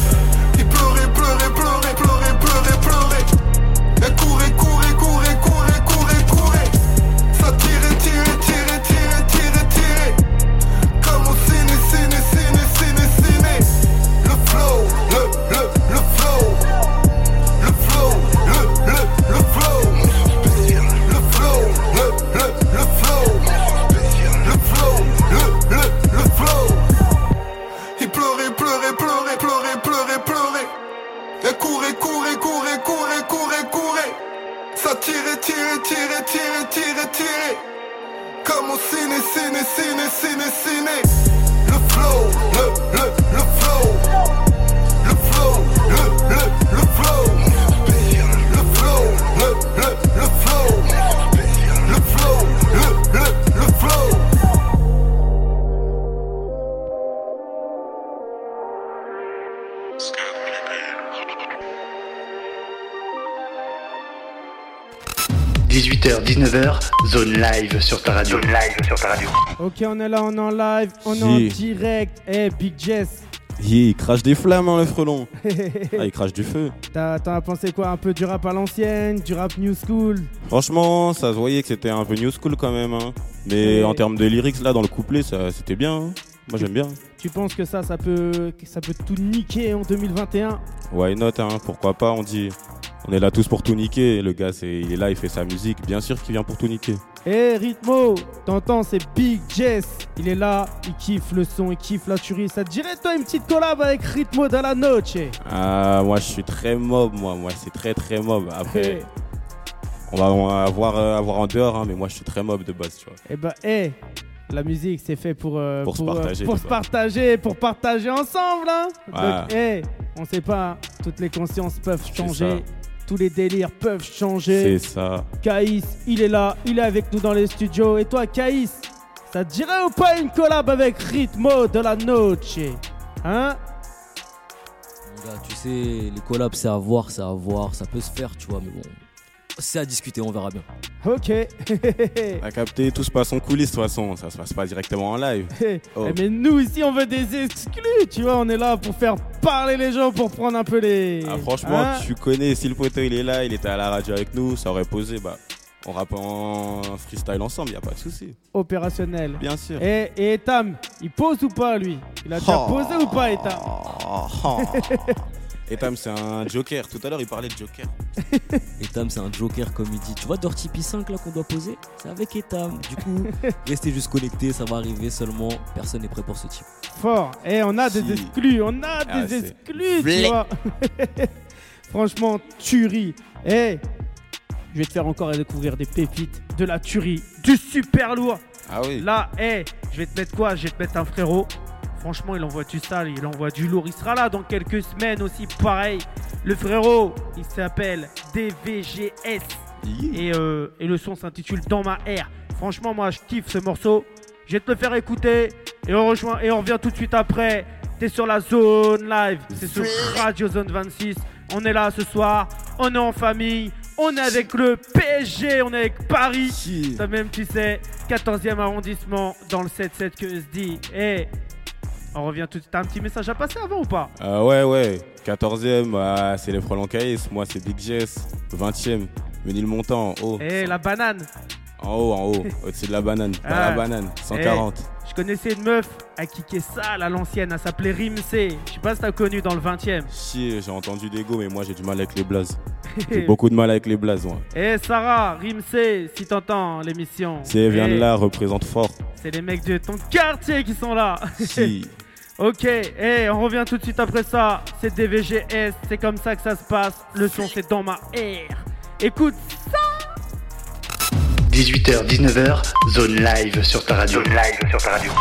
19h, zone live sur ta radio. Zone live sur ta radio. Ok, on est là, on est en live, on est en Yeah. direct. Eh, Big Jess. Yeah, il crache des flammes, hein, le frelon. Ah, il crache du feu. T'as t'en as pensé quoi Un peu du rap à l'ancienne, du rap new school? Franchement, ça se voyait que c'était un peu new school quand même. hein. Mais Ouais. en termes de lyrics, là, dans le couplet, ça, c'était bien. hein. Moi, j'aime bien. Tu penses que ça, ça peut, ça peut tout niquer en 2021 Why not, hein, pourquoi pas, on dit. On est là tous pour tout niquer. Le gars, c'est, il est là, il fait sa musique. Bien sûr qu'il vient pour tout niquer. Eh Ritmo, t'entends, c'est Big Jess. Il est là, il kiffe le son, il kiffe la tuerie. Ça te dirait, toi, une petite collab avec Ritmo de la Noche? Ah, moi, je suis très mob, moi. Moi, c'est très, très mob. Après, on va, on va avoir, euh, avoir en dehors, hein, mais moi, je suis très mob de base, tu vois. Eh ben, eh, la musique, c'est fait pour, euh, Pour se euh, partager, pour se partager, pour partager ensemble. Hein Ouais. Donc, eh, on sait pas, toutes les consciences peuvent changer, tous les délires peuvent changer. C'est ça. Caïs, il est là, il est avec nous dans les studios. Et toi, Caïs, ça te dirait ou pas une collab avec Ritmo de la Noche? Hein? Mon gars, tu sais, les collabs, c'est à voir, c'est à voir, ça peut se faire, tu vois, mais bon. C'est à discuter, on verra bien. Ok. T'as capté, tout se passe en coulisses de toute façon, ça se passe pas directement en live. Oh. Eh, Mais nous ici on veut des exclus, tu vois, on est là pour faire parler les gens, pour prendre un peu les... Ah, franchement, Hein tu connais, si le poteau il est là, il était à la radio avec nous, ça aurait posé, bah, on rappe en freestyle ensemble, y a pas de souci. Opérationnel. Bien sûr. Et, et Etam, il pose ou pas lui? Il a déjà Oh. posé ou pas Etam? Et Tam, c'est un joker. Tout à l'heure, il parlait de joker. Etam, c'est un joker, comme il dit. Tu vois, Dirty P5 là qu'on doit poser? C'est avec Etam. Du coup, restez juste connectés, ça va arriver seulement. Personne n'est prêt pour ce type. Fort. Et on a des Si. exclus, on a Ah, des exclus, tu vois. Franchement, tuerie. Et je vais te faire encore découvrir des pépites, de la tuerie, du super lourd. Ah oui. Là, eh, je vais te mettre quoi? Je vais te mettre un frérot. Franchement, il envoie du sale, il envoie du lourd. Il sera là dans quelques semaines aussi, pareil. Le frérot, il s'appelle DVGS. Et, euh, et le son s'intitule Dans ma air. Franchement, moi, je kiffe ce morceau. Je vais te le faire écouter. Et on rejoint et on revient tout de suite après. T'es sur la zone live. C'est sur Radio Zone 26. On est là ce soir. On est en famille. On est avec le PSG. On est avec Paris. Ça même, tu sais, 14e arrondissement dans le 7-7 que se dit. Et on revient tout de suite. T'as un petit message à passer avant ou pas? Euh, ouais, ouais. 14ème, ah, c'est les Frelons Caïs. Moi, c'est Big Jess. 20ème, Ménilmontant, en haut. Eh, la banane. En haut, en haut. Au-dessus de la banane. Dans la Ah. banane. 140. Eh, je connaissais une meuf à kické sale à l'ancienne, elle s'appelait Rimsey. Je sais pas si t'as connu dans le 20ème. Chier, j'ai entendu des go, mais moi, j'ai du mal avec les blazes. J'ai beaucoup de mal avec les blazes, moi. Eh Sarah, Rimsey, si t'entends l'émission. Si elle vient Eh, de là, représente fort. C'est les mecs de ton quartier qui sont là. Si. ok, eh, on revient tout de suite après ça. C'est DVGS, c'est comme ça que ça se passe. Le son, c'est dans ma air. Écoute ça. 18h, 19h, zone live sur ta radio. Zone live sur ta radio.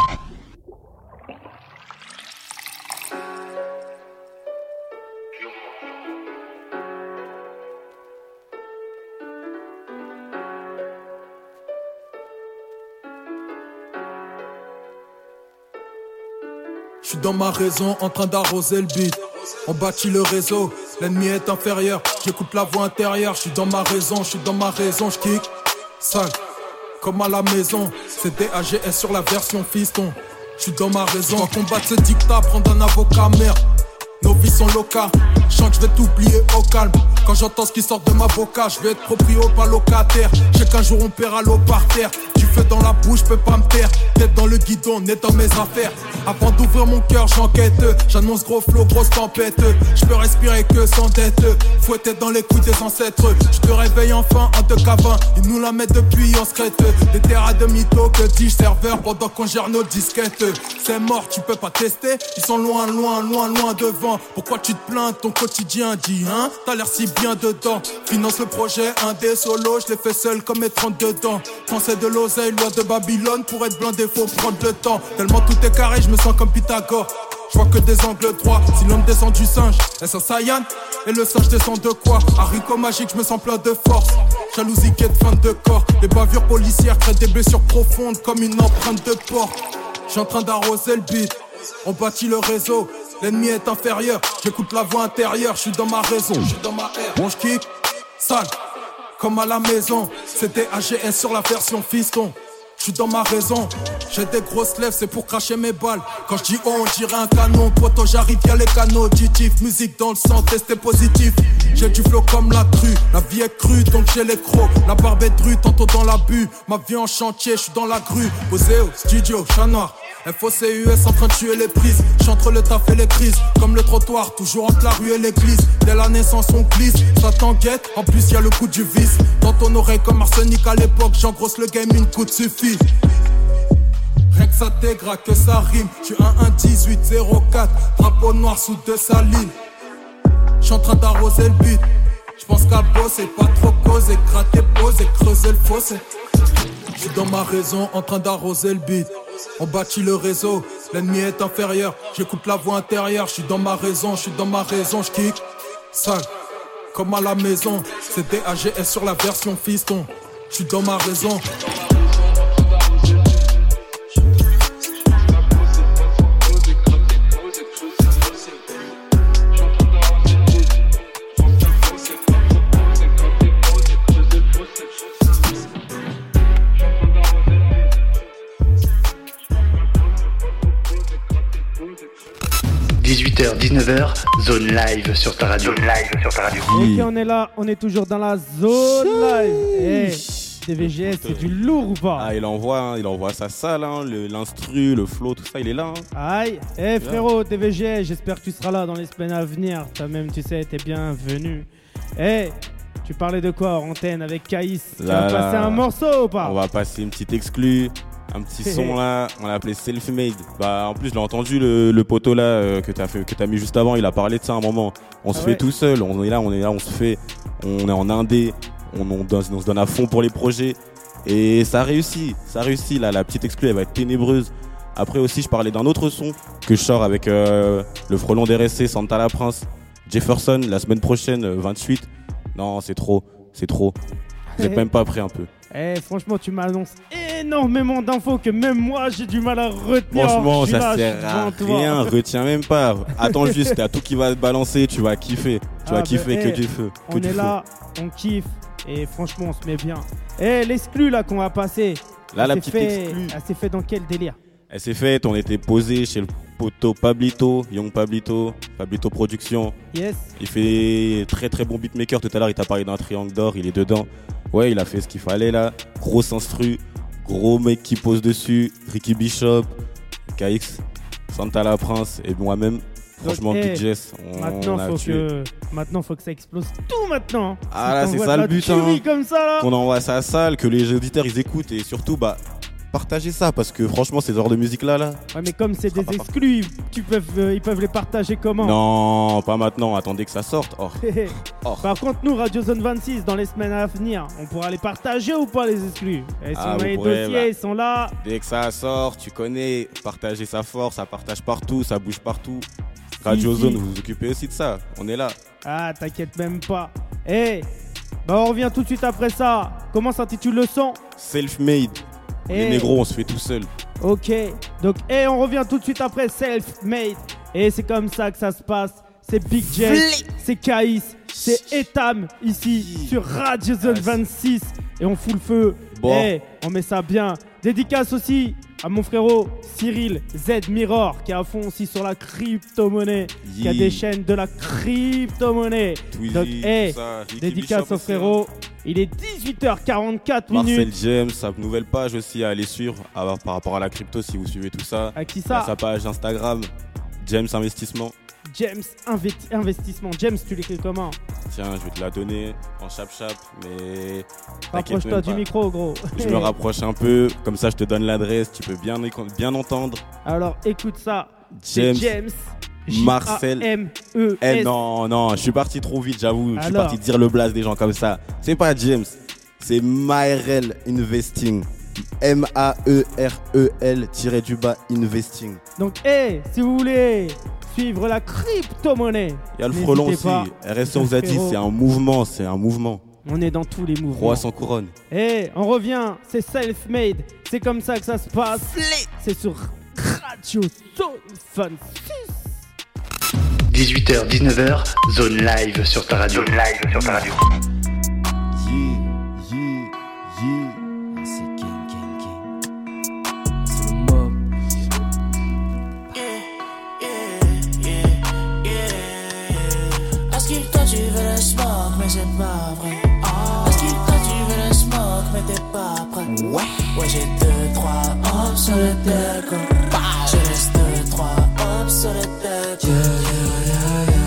Suis dans ma raison en train d'arroser le beat. On bâtit le réseau, l'ennemi est inférieur. J'écoute la voix intérieure, je suis dans ma raison, je suis dans ma raison, je kick. Sale, comme à la maison. C'est DAGS sur la version fiston. Je suis dans ma raison. Je combattre ce dictat, prendre un avocat, merde. Nos vies sont locales, je sens que je vais t'oublier au calme. Quand j'entends ce qui sort de ma boca, je vais être proprio, pas locataire. Je qu'un jour on paiera l'eau par terre. Tu feu dans la bouche, peux pas me taire. Tête dans le guidon, net dans mes affaires. Avant d'ouvrir mon cœur, j'enquête. J'annonce gros flow, grosse tempête. Je peux respirer que sans tête. Fouetté dans les couilles des ancêtres. Je te réveille enfin en te cavant. Ils nous la mettent depuis en secrète. Des terres de mytho que dis serveur pendant qu'on gère nos disquettes. C'est mort, tu peux pas tester. Ils sont loin, loin, loin, loin devant. Pourquoi tu te plains de ton quotidien Dis, hein? T'as l'air si bien dedans. Finance le projet, un des solos. Je l'ai fait seul comme mes 32 dents. Quand c'est de l'oseille, loi de Babylone. Pour être blindé, faut prendre le temps. Tellement tout est carré, je me sens comme Pythagore. Je vois que des angles droits. Si l'homme descend du singe, est-ce un Saiyan? Et le singe descend de quoi? Haricot magique, je me sens plein de force. Jalousie quête fin de corps. Des bavures policières créent des blessures profondes comme une empreinte de porc. Je suis en train d'arroser le beat. On bâtit le réseau. L'ennemi est inférieur. J'écoute la voix intérieure. Je suis dans ma raison. Je suis dans ma. Bon, je. Sale. Comme à la maison. C'était AGS sur la version fiston. Je suis dans ma raison, j'ai des grosses lèvres, c'est pour cracher mes balles. Quand je dis oh, on dirait un canon, poto, j'arrive, y'a les canaux auditifs. Musique dans le sang, testé positif. J'ai du flow comme la crue, la vie est crue, donc j'ai les crocs. La barbe est drue, tantôt dans la bu. Ma vie en chantier, je suis dans la grue. Posé studio, chat. FOCUS en train de tuer les prises. J'entre le taf et les crises. Comme le trottoir, toujours entre la rue et l'église. Dès la naissance, on glisse. Ça t'enquête, en plus y a le coup du vice. Dans ton oreille comme arsenic à l'époque, j'engrosse le game, une coup suffit. Rien que ça que ça rime. J'suis 1 1 18 04. Drapeau noir sous deux salines. J'suis en train d'arroser le but. J'pense qu'à bosser, pas trop causer. Gratter, poser, creuser le fossé. J'suis dans ma raison, en train d'arroser le beat. On bâtit le réseau, l'ennemi est inférieur. J'écoute la voix intérieure, je suis dans ma raison, je suis dans ma raison, je kick. Comme à la maison. C'était AGS sur la version fiston. Je suis dans ma raison. – 19h, zone live sur ta radio. Zone live sur ta radio. Ok, on est là, on est toujours dans la zone live. Hey, TVGS, c'est du lourd ou pas Ah, il envoie, hein, il envoie sa salle, hein, le- l'instru, le flow, tout ça, il est là. hein. Aïe, eh frérot, TVGS, j'espère que tu seras là dans les semaines à venir. Toi-même, tu sais, t'es bienvenu. Eh, tu parlais de quoi en antenne avec Caïs Tu Là, vas passer là. un morceau ou pas On va passer une petite exclue, un petit son là, on l'a appelé Self-Made. Bah en plus je l'ai entendu le, le poteau là euh, que t'as fait, que t'as mis juste avant, il a parlé de ça à un moment. On se Ah fait ouais. tout seul, on est là, on est là, on se fait, on est en indé, on, on, donne- on se donne à fond pour les projets et ça réussit, ça réussit là, la petite exclue elle va être ténébreuse. Après aussi je parlais d'un autre son que je sors avec euh, le frelon d'RSC, Santa la Prince, Jefferson la semaine prochaine, euh, 28. Non c'est trop, c'est trop. Vous êtes même pas prêt un peu. Eh, franchement, tu m'annonces énormément d'infos que même moi, j'ai du mal à retenir. Franchement, ça sert à rien. Retiens même pas. Attends juste, t'as tout qui va te balancer. Tu vas kiffer. Tu Ah, vas bah, kiffer que du feu. que On du est feu. là, on kiffe. Et franchement, on se met bien. Eh, l'exclu là qu'on va passer. Là, elle la petite fait- exclue. Elle s'est fait dans quel délire Elle s'est faite. On était posé chez le poteau Pablito, Young Pablito, Pablito Production. Yes. Il fait très très bon beatmaker. Tout à l'heure, il t'a parlé d'un triangle d'or. Il est dedans. Ouais, il a fait ce qu'il fallait là. Grosse instru. Gros mec qui pose dessus. Ricky Bishop, KX, Santa la Prince et moi-même. Franchement, eh, Big Jess, on, maintenant, on a faut tué. que, maintenant, faut que ça explose tout maintenant. Ah là, c'est ça le but. hein. comme ça là. Qu'on envoie ça à la salle, que les auditeurs ils écoutent et surtout, bah, partagez ça parce que franchement, ces genres de musique là, là. Ouais, mais comme c'est des exclus, tu peux, euh, ils peuvent les partager comment Non, pas maintenant, attendez que ça sorte. Oh. Oh. Par contre, nous, Radio Zone 26, dans les semaines à venir, on pourra les partager ou pas les exclus? Si Ah, on vous met les pourrez, dossiers, bah. ils sont là. Dès que ça sort, tu connais, partagez sa force, ça partage partout, ça bouge partout. Radio Zone, vous vous occupez aussi de ça. On est là. Ah, t'inquiète même pas. Eh, bah on revient tout de suite après ça. Comment s'intitule le son? Self-made. Les Eh. négros, on se fait tout seul. Ok, donc et on revient tout de suite après Self-Made. Et c'est comme ça que ça se passe. C'est Big Jet, c'est Kaïs, c'est Etam ici sur Radio Zone 26. Et on fout le feu. Bon. Eh, on met ça bien. Dédicace aussi à mon frérot Cyril Z Mirror qui est à fond aussi sur la crypto-monnaie, qui a des chaînes de la crypto-monnaie. Donc, hey, ça, dédicace au frérot. Il est 18h44 Marcel minutes. James, sa nouvelle page aussi à aller suivre à- par rapport à la crypto si vous suivez tout ça. À qui ça Sa page Instagram, James Investissement. James Inve- Investissement. James, tu l'écris comment Tiens, je vais te la donner en chap-chap, mais. Rapproche-toi du micro, gros. Je me rapproche un peu, comme ça je te donne l'adresse, tu peux bien, bien entendre. Alors écoute ça. James, James. Marcel. M-E-S. Eh non, non, je suis parti trop vite, j'avoue. Je suis parti dire le blast des gens comme ça. C'est pas James, c'est Maerel Investing. M-A-E-R-E-L tiré du bas Investing. Donc, hey, si vous voulez suivre la crypto-monnaie, Il y a le frelon aussi. on vous a dit, c'est un mouvement, c'est un mouvement. On est dans tous les mouvements. Roi sans couronne. Eh, on revient, c'est self-made. C'est comme ça que ça se passe. C'est sur Radio Zone Fun 18h, 19h, zone live sur ta radio. Zone live sur ta radio. Le smoke mais c'est pas vrai. Est-ce que toi tu veux le smoke mais t'es pas prêt. Ouais. Ouais j'ai deux trois hops sur le deck Je laisse deux trois hops sur le deck Yeah yeah yeah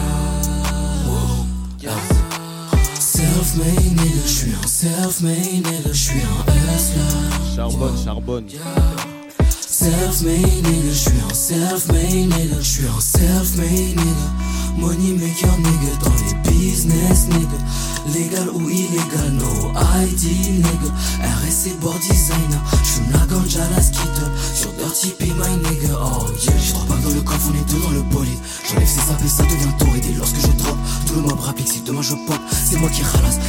yeah. Self-made nigga, je suis un self-made nigga, je suis un hustler. Charbonne, charbonne. Self-made nigga, je suis un self-made nigga, je suis un self-made nigga. Money maker nigga dans les business nigga. Légal ou illégal, no ID nigga. RSC board designer, j'fume la ganja, la skittle. Sur Dirty P my nigga, oh yeah. J'ai trois balles dans le coffre, on est deux dans le bolide. J'enlève ses sapes ça devient torride. Tout le mob rapplique. Si demain je pop, c'est moi qui ralasse.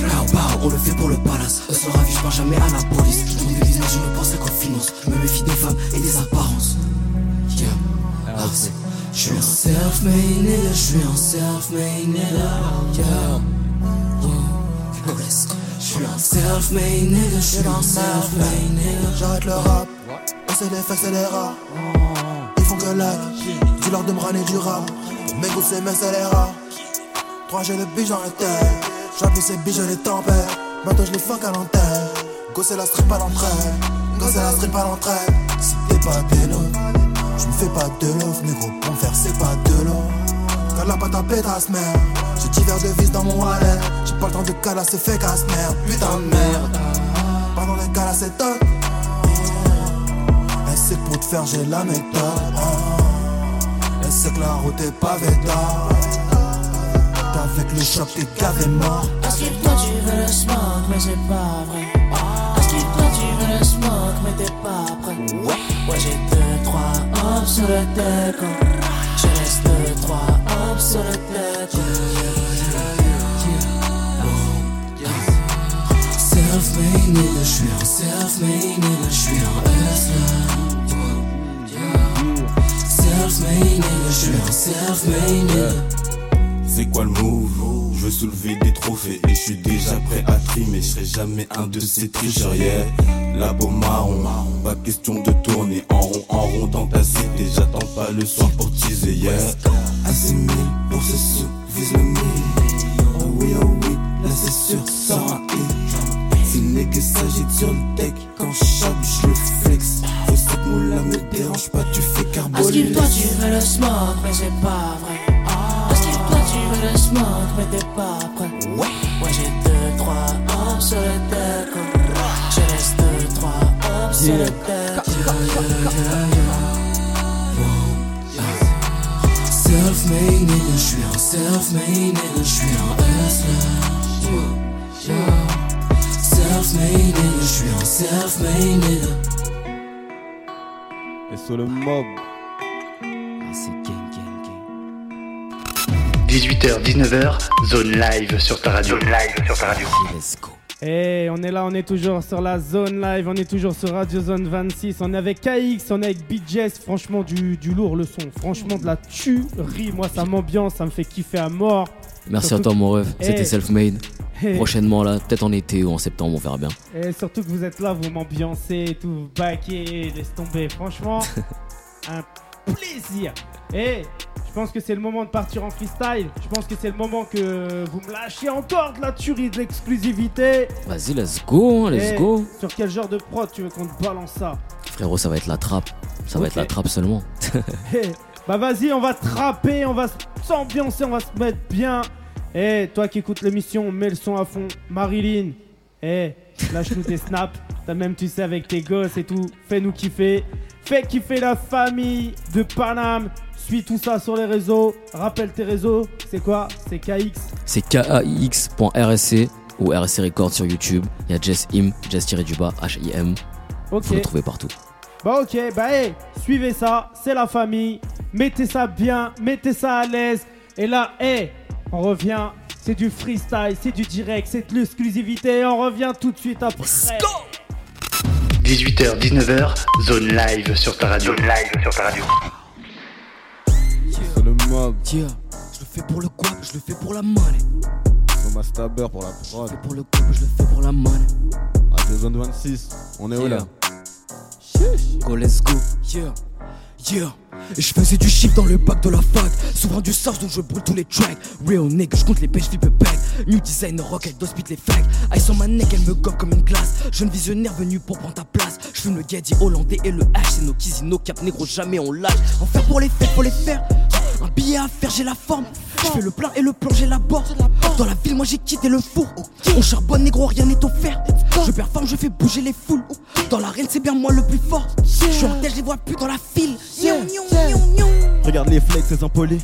On le fait pour le palace. Eux sont ravis, j'parle jamais à la police. J'tourne des business, je ne pense qu'en finance. Je me méfie des femmes et des apparences. Yeah. Ah, Je suis un self-made nigga, je suis un self-made nigga. Yeah. Oh. Go. Je suis un self-made nigga, je suis un self-made nigga. J'arrête le rap, on c'est les faits, c'est les rats. Ils font que la dis-leur de me ramener du rap. Mes gouttes, c'est mes c'est j'ai le biche dans la tête. J'appuie ces biches, je les tempête. Bientôt, je les fuck à l'antenne. Go, c'est la strip à l'entrée. Go, c'est la strip à l'entrée. Si t'es pas des je me fais pas de love, négro. Pour me faire, c'est pas de l'eau. Car la pâte à pétasse, merde. J'ai divers de vis dans mon wallet. J'ai pas le temps de calasser, fait casse, merde. Putain de merde. Pardon, les gars, là, c'est top. Elle sait pour te faire, j'ai la méthode. Elle sait que la route est pavée d'or. Avec le choc, t'es gavé mort. Est-ce que toi tu veux le smoke mais c'est pas vrai. Est-ce que toi tu veux le smoke mais t'es pas prêt. Ouais. Ouais j'ai deux trois hops sur le deck Je laisse deux trois hops sur le deck Self-made nigga, je suis un self-made nigga, je suis un. Self-made nigga, je suis un self-made nigga. C'est quoi le move? Je veux soulever des trophées et je suis déjà prêt à trimer. Je serai jamais un de ces tricheurs. La beau marron, pas question de tourner en rond, en rond dans ta cité. J'attends pas le soir pour teaser, yeah. Assez mille pour ce sou, vise le mille. Oh oui, oh oui, là c'est sûr, un hit. Si nigga s'agit sur le deck, pas prêt Ouais Ouais j'ai deux trois hops sur le deck Je laisse deux trois hops sur le deck Self-made nigga, je suis un self-made nigga, je suis un hustler. Self-made nigga, je suis un self-made nigga. Et sur le mob. 18h, 19h, zone live sur ta radio. Zone live sur ta radio. Let's go. Et on est là, on est toujours sur la zone live, on est toujours sur Radio Zone 26, on est avec KX, on est avec BJS, franchement du, du lourd le son, franchement de la tuerie, moi ça m'ambiance, ça me fait kiffer à mort. Merci Surtout à toi, mon ref. Eh. C'était self-made. Eh. Prochainement, là, peut-être en été ou en septembre, on verra bien. Et surtout que vous êtes là, vous m'ambiancez tout, vous baquez, laisse tomber. Franchement, un plaisir. Et je pense que c'est le moment de partir en freestyle. Je pense que c'est le moment que vous me lâchez encore de la tuerie, de l'exclusivité. Vas-y, let's go, hein, let's Eh, go. Sur quel genre de prod tu veux qu'on te balance ça Frérot, ça va être la trappe. Ça va être la trappe seulement. Eh, Bah vas-y, on va trapper, on va s'ambiancer, on va se mettre bien. Eh, toi qui écoutes l'émission, mets le son à fond. Marilyn, eh, lâche-nous tes snaps. T'as même, tu sais, avec tes gosses et tout. Fais-nous kiffer. Fais kiffer la famille de Paname. Suis tout ça sur les réseaux. Rappelle tes réseaux. C'est quoi? C'est KX. C'est kaix.rsc ou RSC Records sur YouTube. Il y a Jess Im, Jess-du-bas, H-I-M. Ok. Vous le trouvez partout. Bah ok, bah hey, suivez ça, c'est la famille. Mettez ça bien, mettez ça à l'aise. Et là, hey, on revient. C'est du freestyle, c'est du direct, c'est de l'exclusivité. On revient tout de suite après. 18h, 19h, zone live sur ta radio. Zone live sur ta radio. C'est le mob. Tiens, je le fais pour le quoi? Je le fais pour la money. Thomas Stabber pour la prod. Pour le quoi? Je le fais pour la money. Ah, c'est zone 26. On est où là? Go, let's go. Yeah. Yeah. Et je faisais du chiffre dans le bac de la fac. Souvent du sauce donc je brûle tous les tracks. Real nigga, je compte les pêches, flip back. New design rock, elle doit spit les facs. Ice on ma neck, elle me gobe comme une glace. Jeune visionnaire venu pour prendre ta place. Je fume le Gaddy hollandais et le H. C'est nos kizzy, nos cap négro, jamais on lâche. En faire pour les fêtes, faut les faire. Un billet à faire, j'ai la forme. Je fais le plein et le plan, j'ai la bord. Dans la ville, moi j'ai quitté le four. On charbonne, négro, rien n'est offert. Je performe, je fais bouger les foules. Dans l'arène, c'est bien moi le plus fort. Je suis en tête, je les vois plus dans la file. Regarde les flex, ces impolis.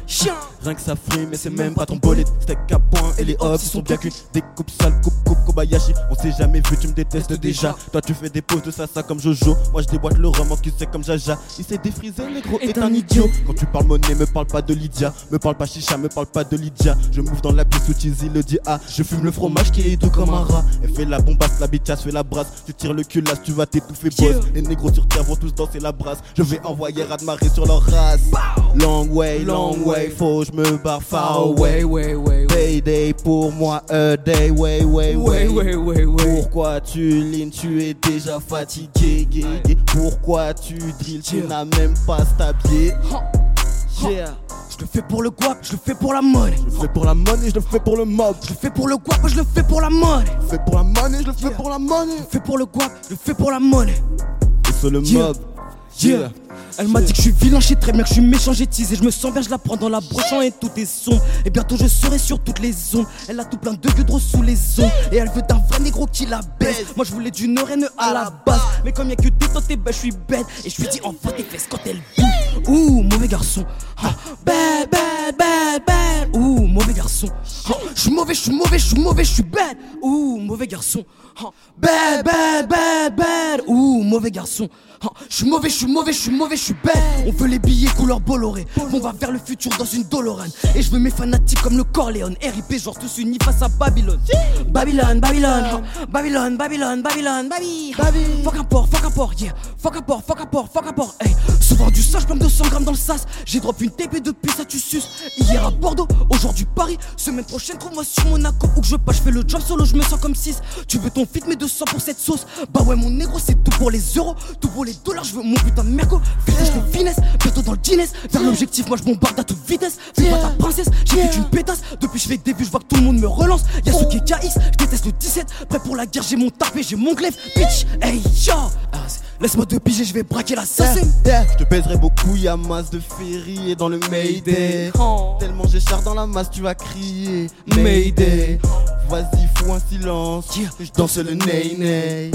Rien que ça frime, mais c'est même pas ton bolide. Steak à point et les hops, ils sont bien cuits. Des coupes sales, coupe, coupe, Kobayashi. On s'est jamais vu, tu me détestes déjà. Toi, tu fais des poses de salsa comme Jojo. Moi, je déboîte le roman qui sait comme Jaja. Il s'est défrisé, négro est un idiot. Quand tu parles monnaie, me parle pas de Lydia. Me parle pas chicha, me parle pas de Lydia. Je m'ouvre dans la pièce où Cheesy le dit ah. Je fume le fromage qui est doux comme un rat. Elle fait la bombasse, la bitchasse fait la brasse. Tu tires le cul là, tu vas t'étouffer, boss. Les négros sur terre vont tous danser la brasse. Je vais envoyer Radmaré sur leur race. Long way, long way, faut je me barre far away. way, way, Payday pour moi, a day, way, way, way. way, way, way. Pourquoi tu lignes, tu es déjà fatigué, gay, gay. Pourquoi tu drills, tu n'as même pas stabilié. Yeah. Je le fais pour le guap, je le fais pour la money. Je le fais pour la money, je le fais pour le mob. Je le fais pour le guap, je le fais pour la money. Je le fais pour la money, je le fais pour la money. Je le fais pour le guap, je le fais pour la money. Et c'est le Yeah. mob. Yeah. Elle m'a dit que je suis vilain, je très bien que je suis méchant, j'ai teasé, je me sens bien, je la prends dans la brochant et tout est sombre. Et bientôt je serai sur toutes les zones. Elle a tout plein de gueudres sous les ongles. Et elle veut d'un vrai négro qui la baisse. Moi je voulais d'une reine à la base. Mais comme y'a que des tentes, ben je suis bête. Et je lui dis enfin tes fesses quand elle bouge. Ouh, mauvais garçon. Bad, bad, bad, bad. Ouh, mauvais garçon. Ah, Je suis mauvais, je suis mauvais, je suis mauvais, je suis bad. Ouh, mauvais garçon. Bad, bad, bad, bad. Ouh, mauvais garçon. Ah, Je suis mauvais, je suis mauvais, je suis mauvais, je suis bête. On veut les billets couleur Bolloré. On va vers le futur dans une Doloran. Et je veux mes fanatiques comme le Corleone. RIP, genre tous unis face à Babylone. Babylone, Babylone, ah, Babylone, Babylone, Babylone, Baby. Fuck un port, fuck un port, yeah. Fuck un port, fuck un port, fuck un port, hey. Souvent du sage, plein de 200 grammes dans le sas. J'ai drop une TP depuis ça, tu suces. Hier à Bordeaux, aujourd'hui Paris. Semaine prochaine, trouve-moi sur Monaco. Où que je passe, je fais le job solo, je me sens comme 6. Tu veux ton fit, mais 200 pour cette sauce. Bah ouais, mon négro, c'est tout pour les euros. Tout pour les dollars, je veux mon putain de merco. Fais de finesse, bientôt dans le Guinness. Vers l'objectif, moi je bombarde à toute vitesse. Fais pas ta princesse, j'ai fait une pétasse. Depuis je fais que vues, je vois que tout le monde me relance. Y'a ceux qui est KX, je déteste le 17. Prêt pour la guerre, j'ai mon tapé, j'ai mon glaive. Bitch, hey yo. Laisse-moi te piger, je vais braquer la sauce. Je te baiserai beaucoup, y'a masse de ferry et dans le Mayday. Tellement j'ai char dans la masse, tu vas crier Mayday. Vas-y, fous un silence, je danse le ney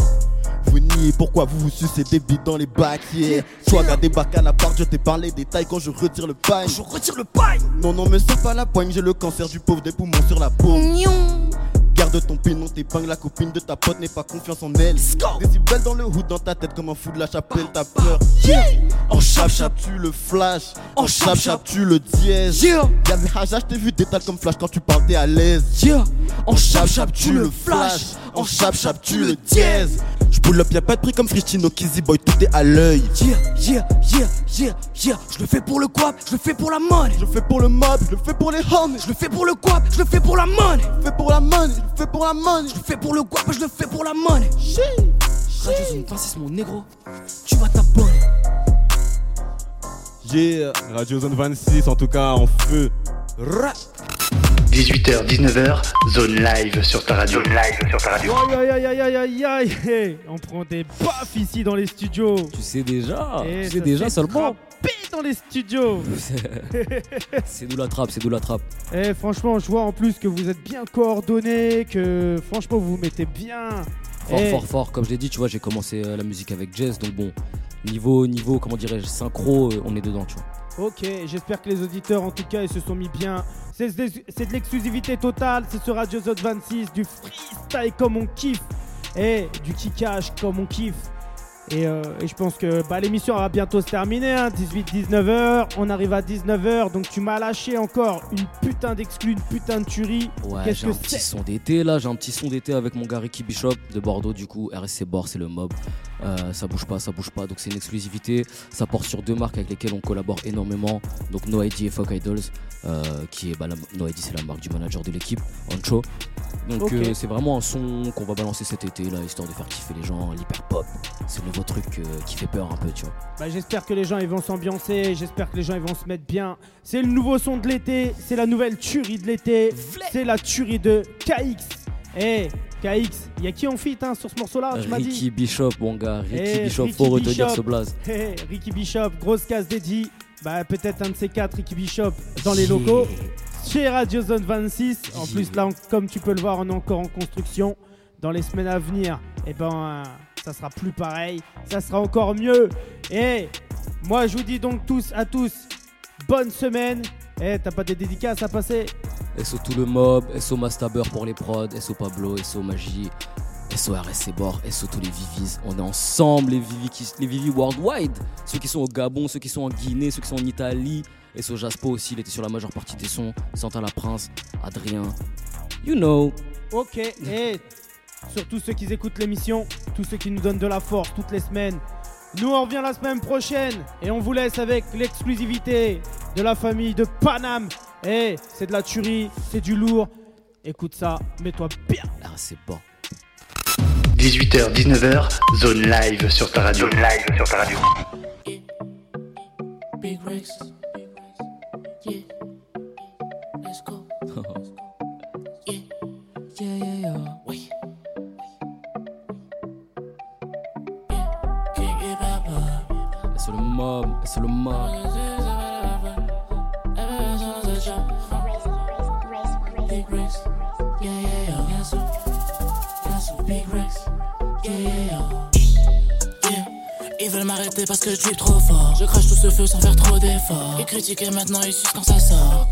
Vous niez pourquoi vous vous sucez des bites dans les bacs, yeah. Toi, garde des bacs à la part, je t'ai parlé des tailles quand je retire le pain. Je retire le pain. Non, non, me sors pas la poigne, j'ai le cancer du pauvre des poumons sur la peau. Garde ton pinon, t'épingle la copine de ta pote, n'aie pas confiance en elle. Décibel dans le hood, dans ta tête comme un fou de la chapelle, t'as peur. En chap chap tu le flash, en chap chap tu le dièse. Y'avait Haja, je t'ai vu comme flash quand tu parles, t'es à l'aise. En chap chap tu le flash, en chap chap tu le dièse. J'pull up, y'a pas de prix comme Fristino, Kizzy Boy, tout est à l'œil. Yeah, yeah, yeah, yeah, yeah. Je le fais pour le quap, je le fais pour la money. Je le fais pour le mob, je le fais pour les homies. Je le fais pour le quap, je le fais pour la money. Je le fais pour la money, je le fais pour la money. Je le fais pour le quap, je le fais pour la money. Radio Zone 26, mon négro. Tu vas t'abonner. Yeah, Radio Zone 26, en tout cas, en feu. 18h, 19h, zone live sur ta radio. Zone live sur ta radio. Aïe aïe aïe aïe aïe aïe aïe On prend des baffes ici dans les studios Tu sais déjà, Et tu sais déjà seulement. dans les studios c'est d'où la trappe, c'est d'où la trappe. Et franchement, je vois en plus que vous êtes bien coordonnés, que franchement vous vous mettez bien. Fort, Et- fort, fort. Comme je l'ai dit, tu vois, j'ai commencé euh, la musique avec Jazz, donc bon, niveau, niveau, comment dirais-je, synchro, euh, on est dedans, tu vois. Ok, j'espère que les auditeurs en tout cas ils se sont mis bien. C'est de l'exclusivité totale, c'est sur Radio Zone 26, du freestyle comme on kiffe et du kickage comme on kiffe. Et, euh, et je pense que bah, l'émission va bientôt se terminer, hein, 18-19h, on arrive à 19h, donc tu m'as lâché encore une putain d'exclus, une putain de tuerie. Ouais, j'ai un petit son d'été là, j'ai un petit son d'été avec mon gars Ricky Bishop de Bordeaux, du coup, RSC Bord, c'est le mob. Euh, ça bouge pas, ça bouge pas, donc c'est une exclusivité. Ça porte sur deux marques avec lesquelles on collabore énormément, donc No ID et Fuck Idols, euh, qui est, bah, la- No ID c'est la marque du manager de l'équipe, Ancho. Donc euh, c'est vraiment un son qu'on va balancer cet été là, histoire de faire kiffer les gens, l'hyper pop. C'est le nouveau truc euh, qui fait peur un peu, tu vois. Bah, j'espère que les gens ils vont s'ambiancer, j'espère que les gens ils vont se mettre bien. C'est le nouveau son de l'été, c'est la nouvelle tuerie de l'été, c'est la tuerie de KX. Eh, KX, il y a qui en fit hein, sur ce Tu m'as dit Ricky Bishop, mon gars, Ricky Eh, Bishop, Ricky faut retenir Bishop. ce blaze. Eh, eh, Ricky Bishop, grosse case dédiée. Bah, peut-être un de ces quatre, Ricky Bishop, dans les locaux. Chez Radio Zone 26. En plus, là, on- comme tu peux le voir, on est encore en construction. Dans les semaines à venir, eh ben, euh, ça sera plus pareil. Ça sera encore mieux. Et moi, je vous dis donc tous à tous, bonne semaine. Eh, t'as pas des dédicaces à passer? SO tout le mob, SO Mastaber pour les prods, SO Pablo, SO Magie, SO RSC Bord, SO tous les Vivis. On est ensemble, les Vivi, qui- les Vivi worldwide. Ceux qui sont au Gabon, ceux qui sont en Guinée, ceux qui sont en Italie. SO Jaspo aussi, il était sur la majeure partie des sons. Santin la Prince, Adrien. You know. Ok, et surtout ceux qui écoutent l'émission, tous ceux qui nous donnent de la force toutes les semaines. Nous on revient la semaine prochaine et on vous laisse avec l'exclusivité de la famille de Paname. Et c'est de la tuerie, c'est du lourd. Écoute ça, mets-toi bien. RSC Bord. 18h, 19h, zone live sur ta radio. Zone live sur ta radio. Big. Let's go. Yeah. Yeah, yeah, yeah. Et. SO le mob, SO le mob. Big. Yeah, yeah, yeah. Big Rex. Yeah, yeah, yeah. Yeah. Ils veulent m'arrêter parce que je suis trop fort. Je crache tout ce feu sans faire trop d'efforts. Et critiquer maintenant, ils sucent quand ça sort.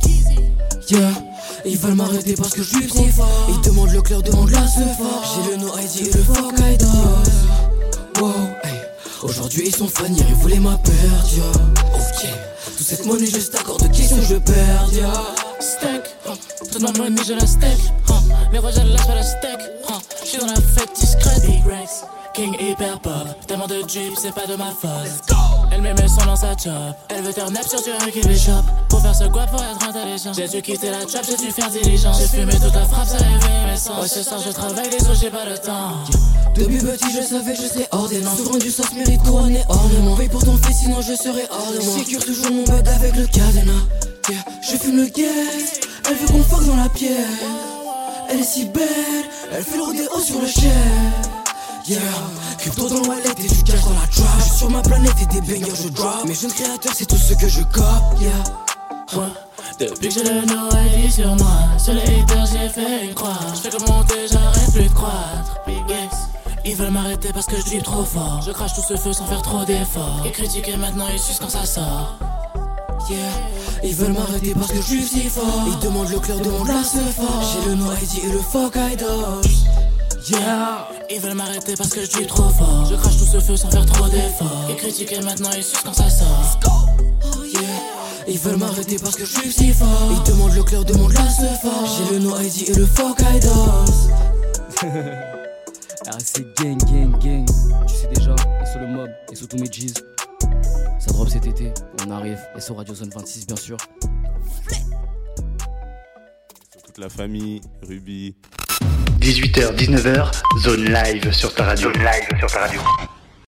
Ils veulent m'arrêter parce que je suis si fort. Ils demandent le clair, demandent la fort. J'ai le no ID et le fuck I. Wow. Aujourd'hui ils sont fannières, ils voulaient ma perte, yeah. Ok, toute cette monnaie juste accorde qui sont je perds, yeah. Steak, huh. toute ma money je la steak. Huh. Les rois je lâche pas la steak. Huh. Je suis dans la fête discrète. Big Rex, King hyper pop. Tellement de drip, c'est pas de ma faute. Elle met mes sons dans sa chop. Elle veut turn up sur du Ricky Bishop. Pour faire ce quoi pour être intelligent. J'ai dû quitter la trap, j'ai dû faire diligence. J'ai fumé toute la frappe, ça réveille mes sens. Ouais, ce soir je travaille, les autres j'ai pas le temps. Depuis petit, je savais que je serais ordonnant. Souvent du sens mérite couronne et ornement. Paye pour ton fils, sinon je serais hors de moi. Sécure toujours mon bug avec le cadenas. Je fume le gaz. Elle veut qu'on fuck dans la pierre. Elle est si belle, elle fait le rodéo sur le chien. Yeah, crypto dans le wallet et du cash dans la trap. Je suis sur ma planète et des bangers je drop. Mes jeunes créateurs, c'est tout ce que je cop. Yeah. Ouais. Depuis que j'ai le no ID sur moi, sur les haters j'ai fait une croix. Je que monter, j'arrête plus de croître. Ils veulent m'arrêter parce que je suis trop fort. Je crache tout ce feu sans faire trop d'efforts. Et critiquer maintenant, ils sucent quand ça sort. Yeah, ils veulent m'arrêter parce que je suis si fort. Ils demandent le clair, demandent la ce fort. J'ai le no ID et le fuck I. Yeah. Ils veulent m'arrêter parce que je suis trop fort. Je crache tout ce feu sans faire trop d'efforts. Et critiquer maintenant ils sucent quand ça sort. Oh yeah. Ils veulent m'arrêter parce que je suis si fort. Ils demandent le clair, demandent la se J'ai le no ID et le fuck I dance gang gang gang. Tu sais déjà, et sur le mob, et sur tous mes G's. Ça drop cet été, on arrive, et sur Radio Zone 26 bien sûr. Toute la famille, Ruby, 18h-19h, zone live sur ta radio. Zone live sur ta radio.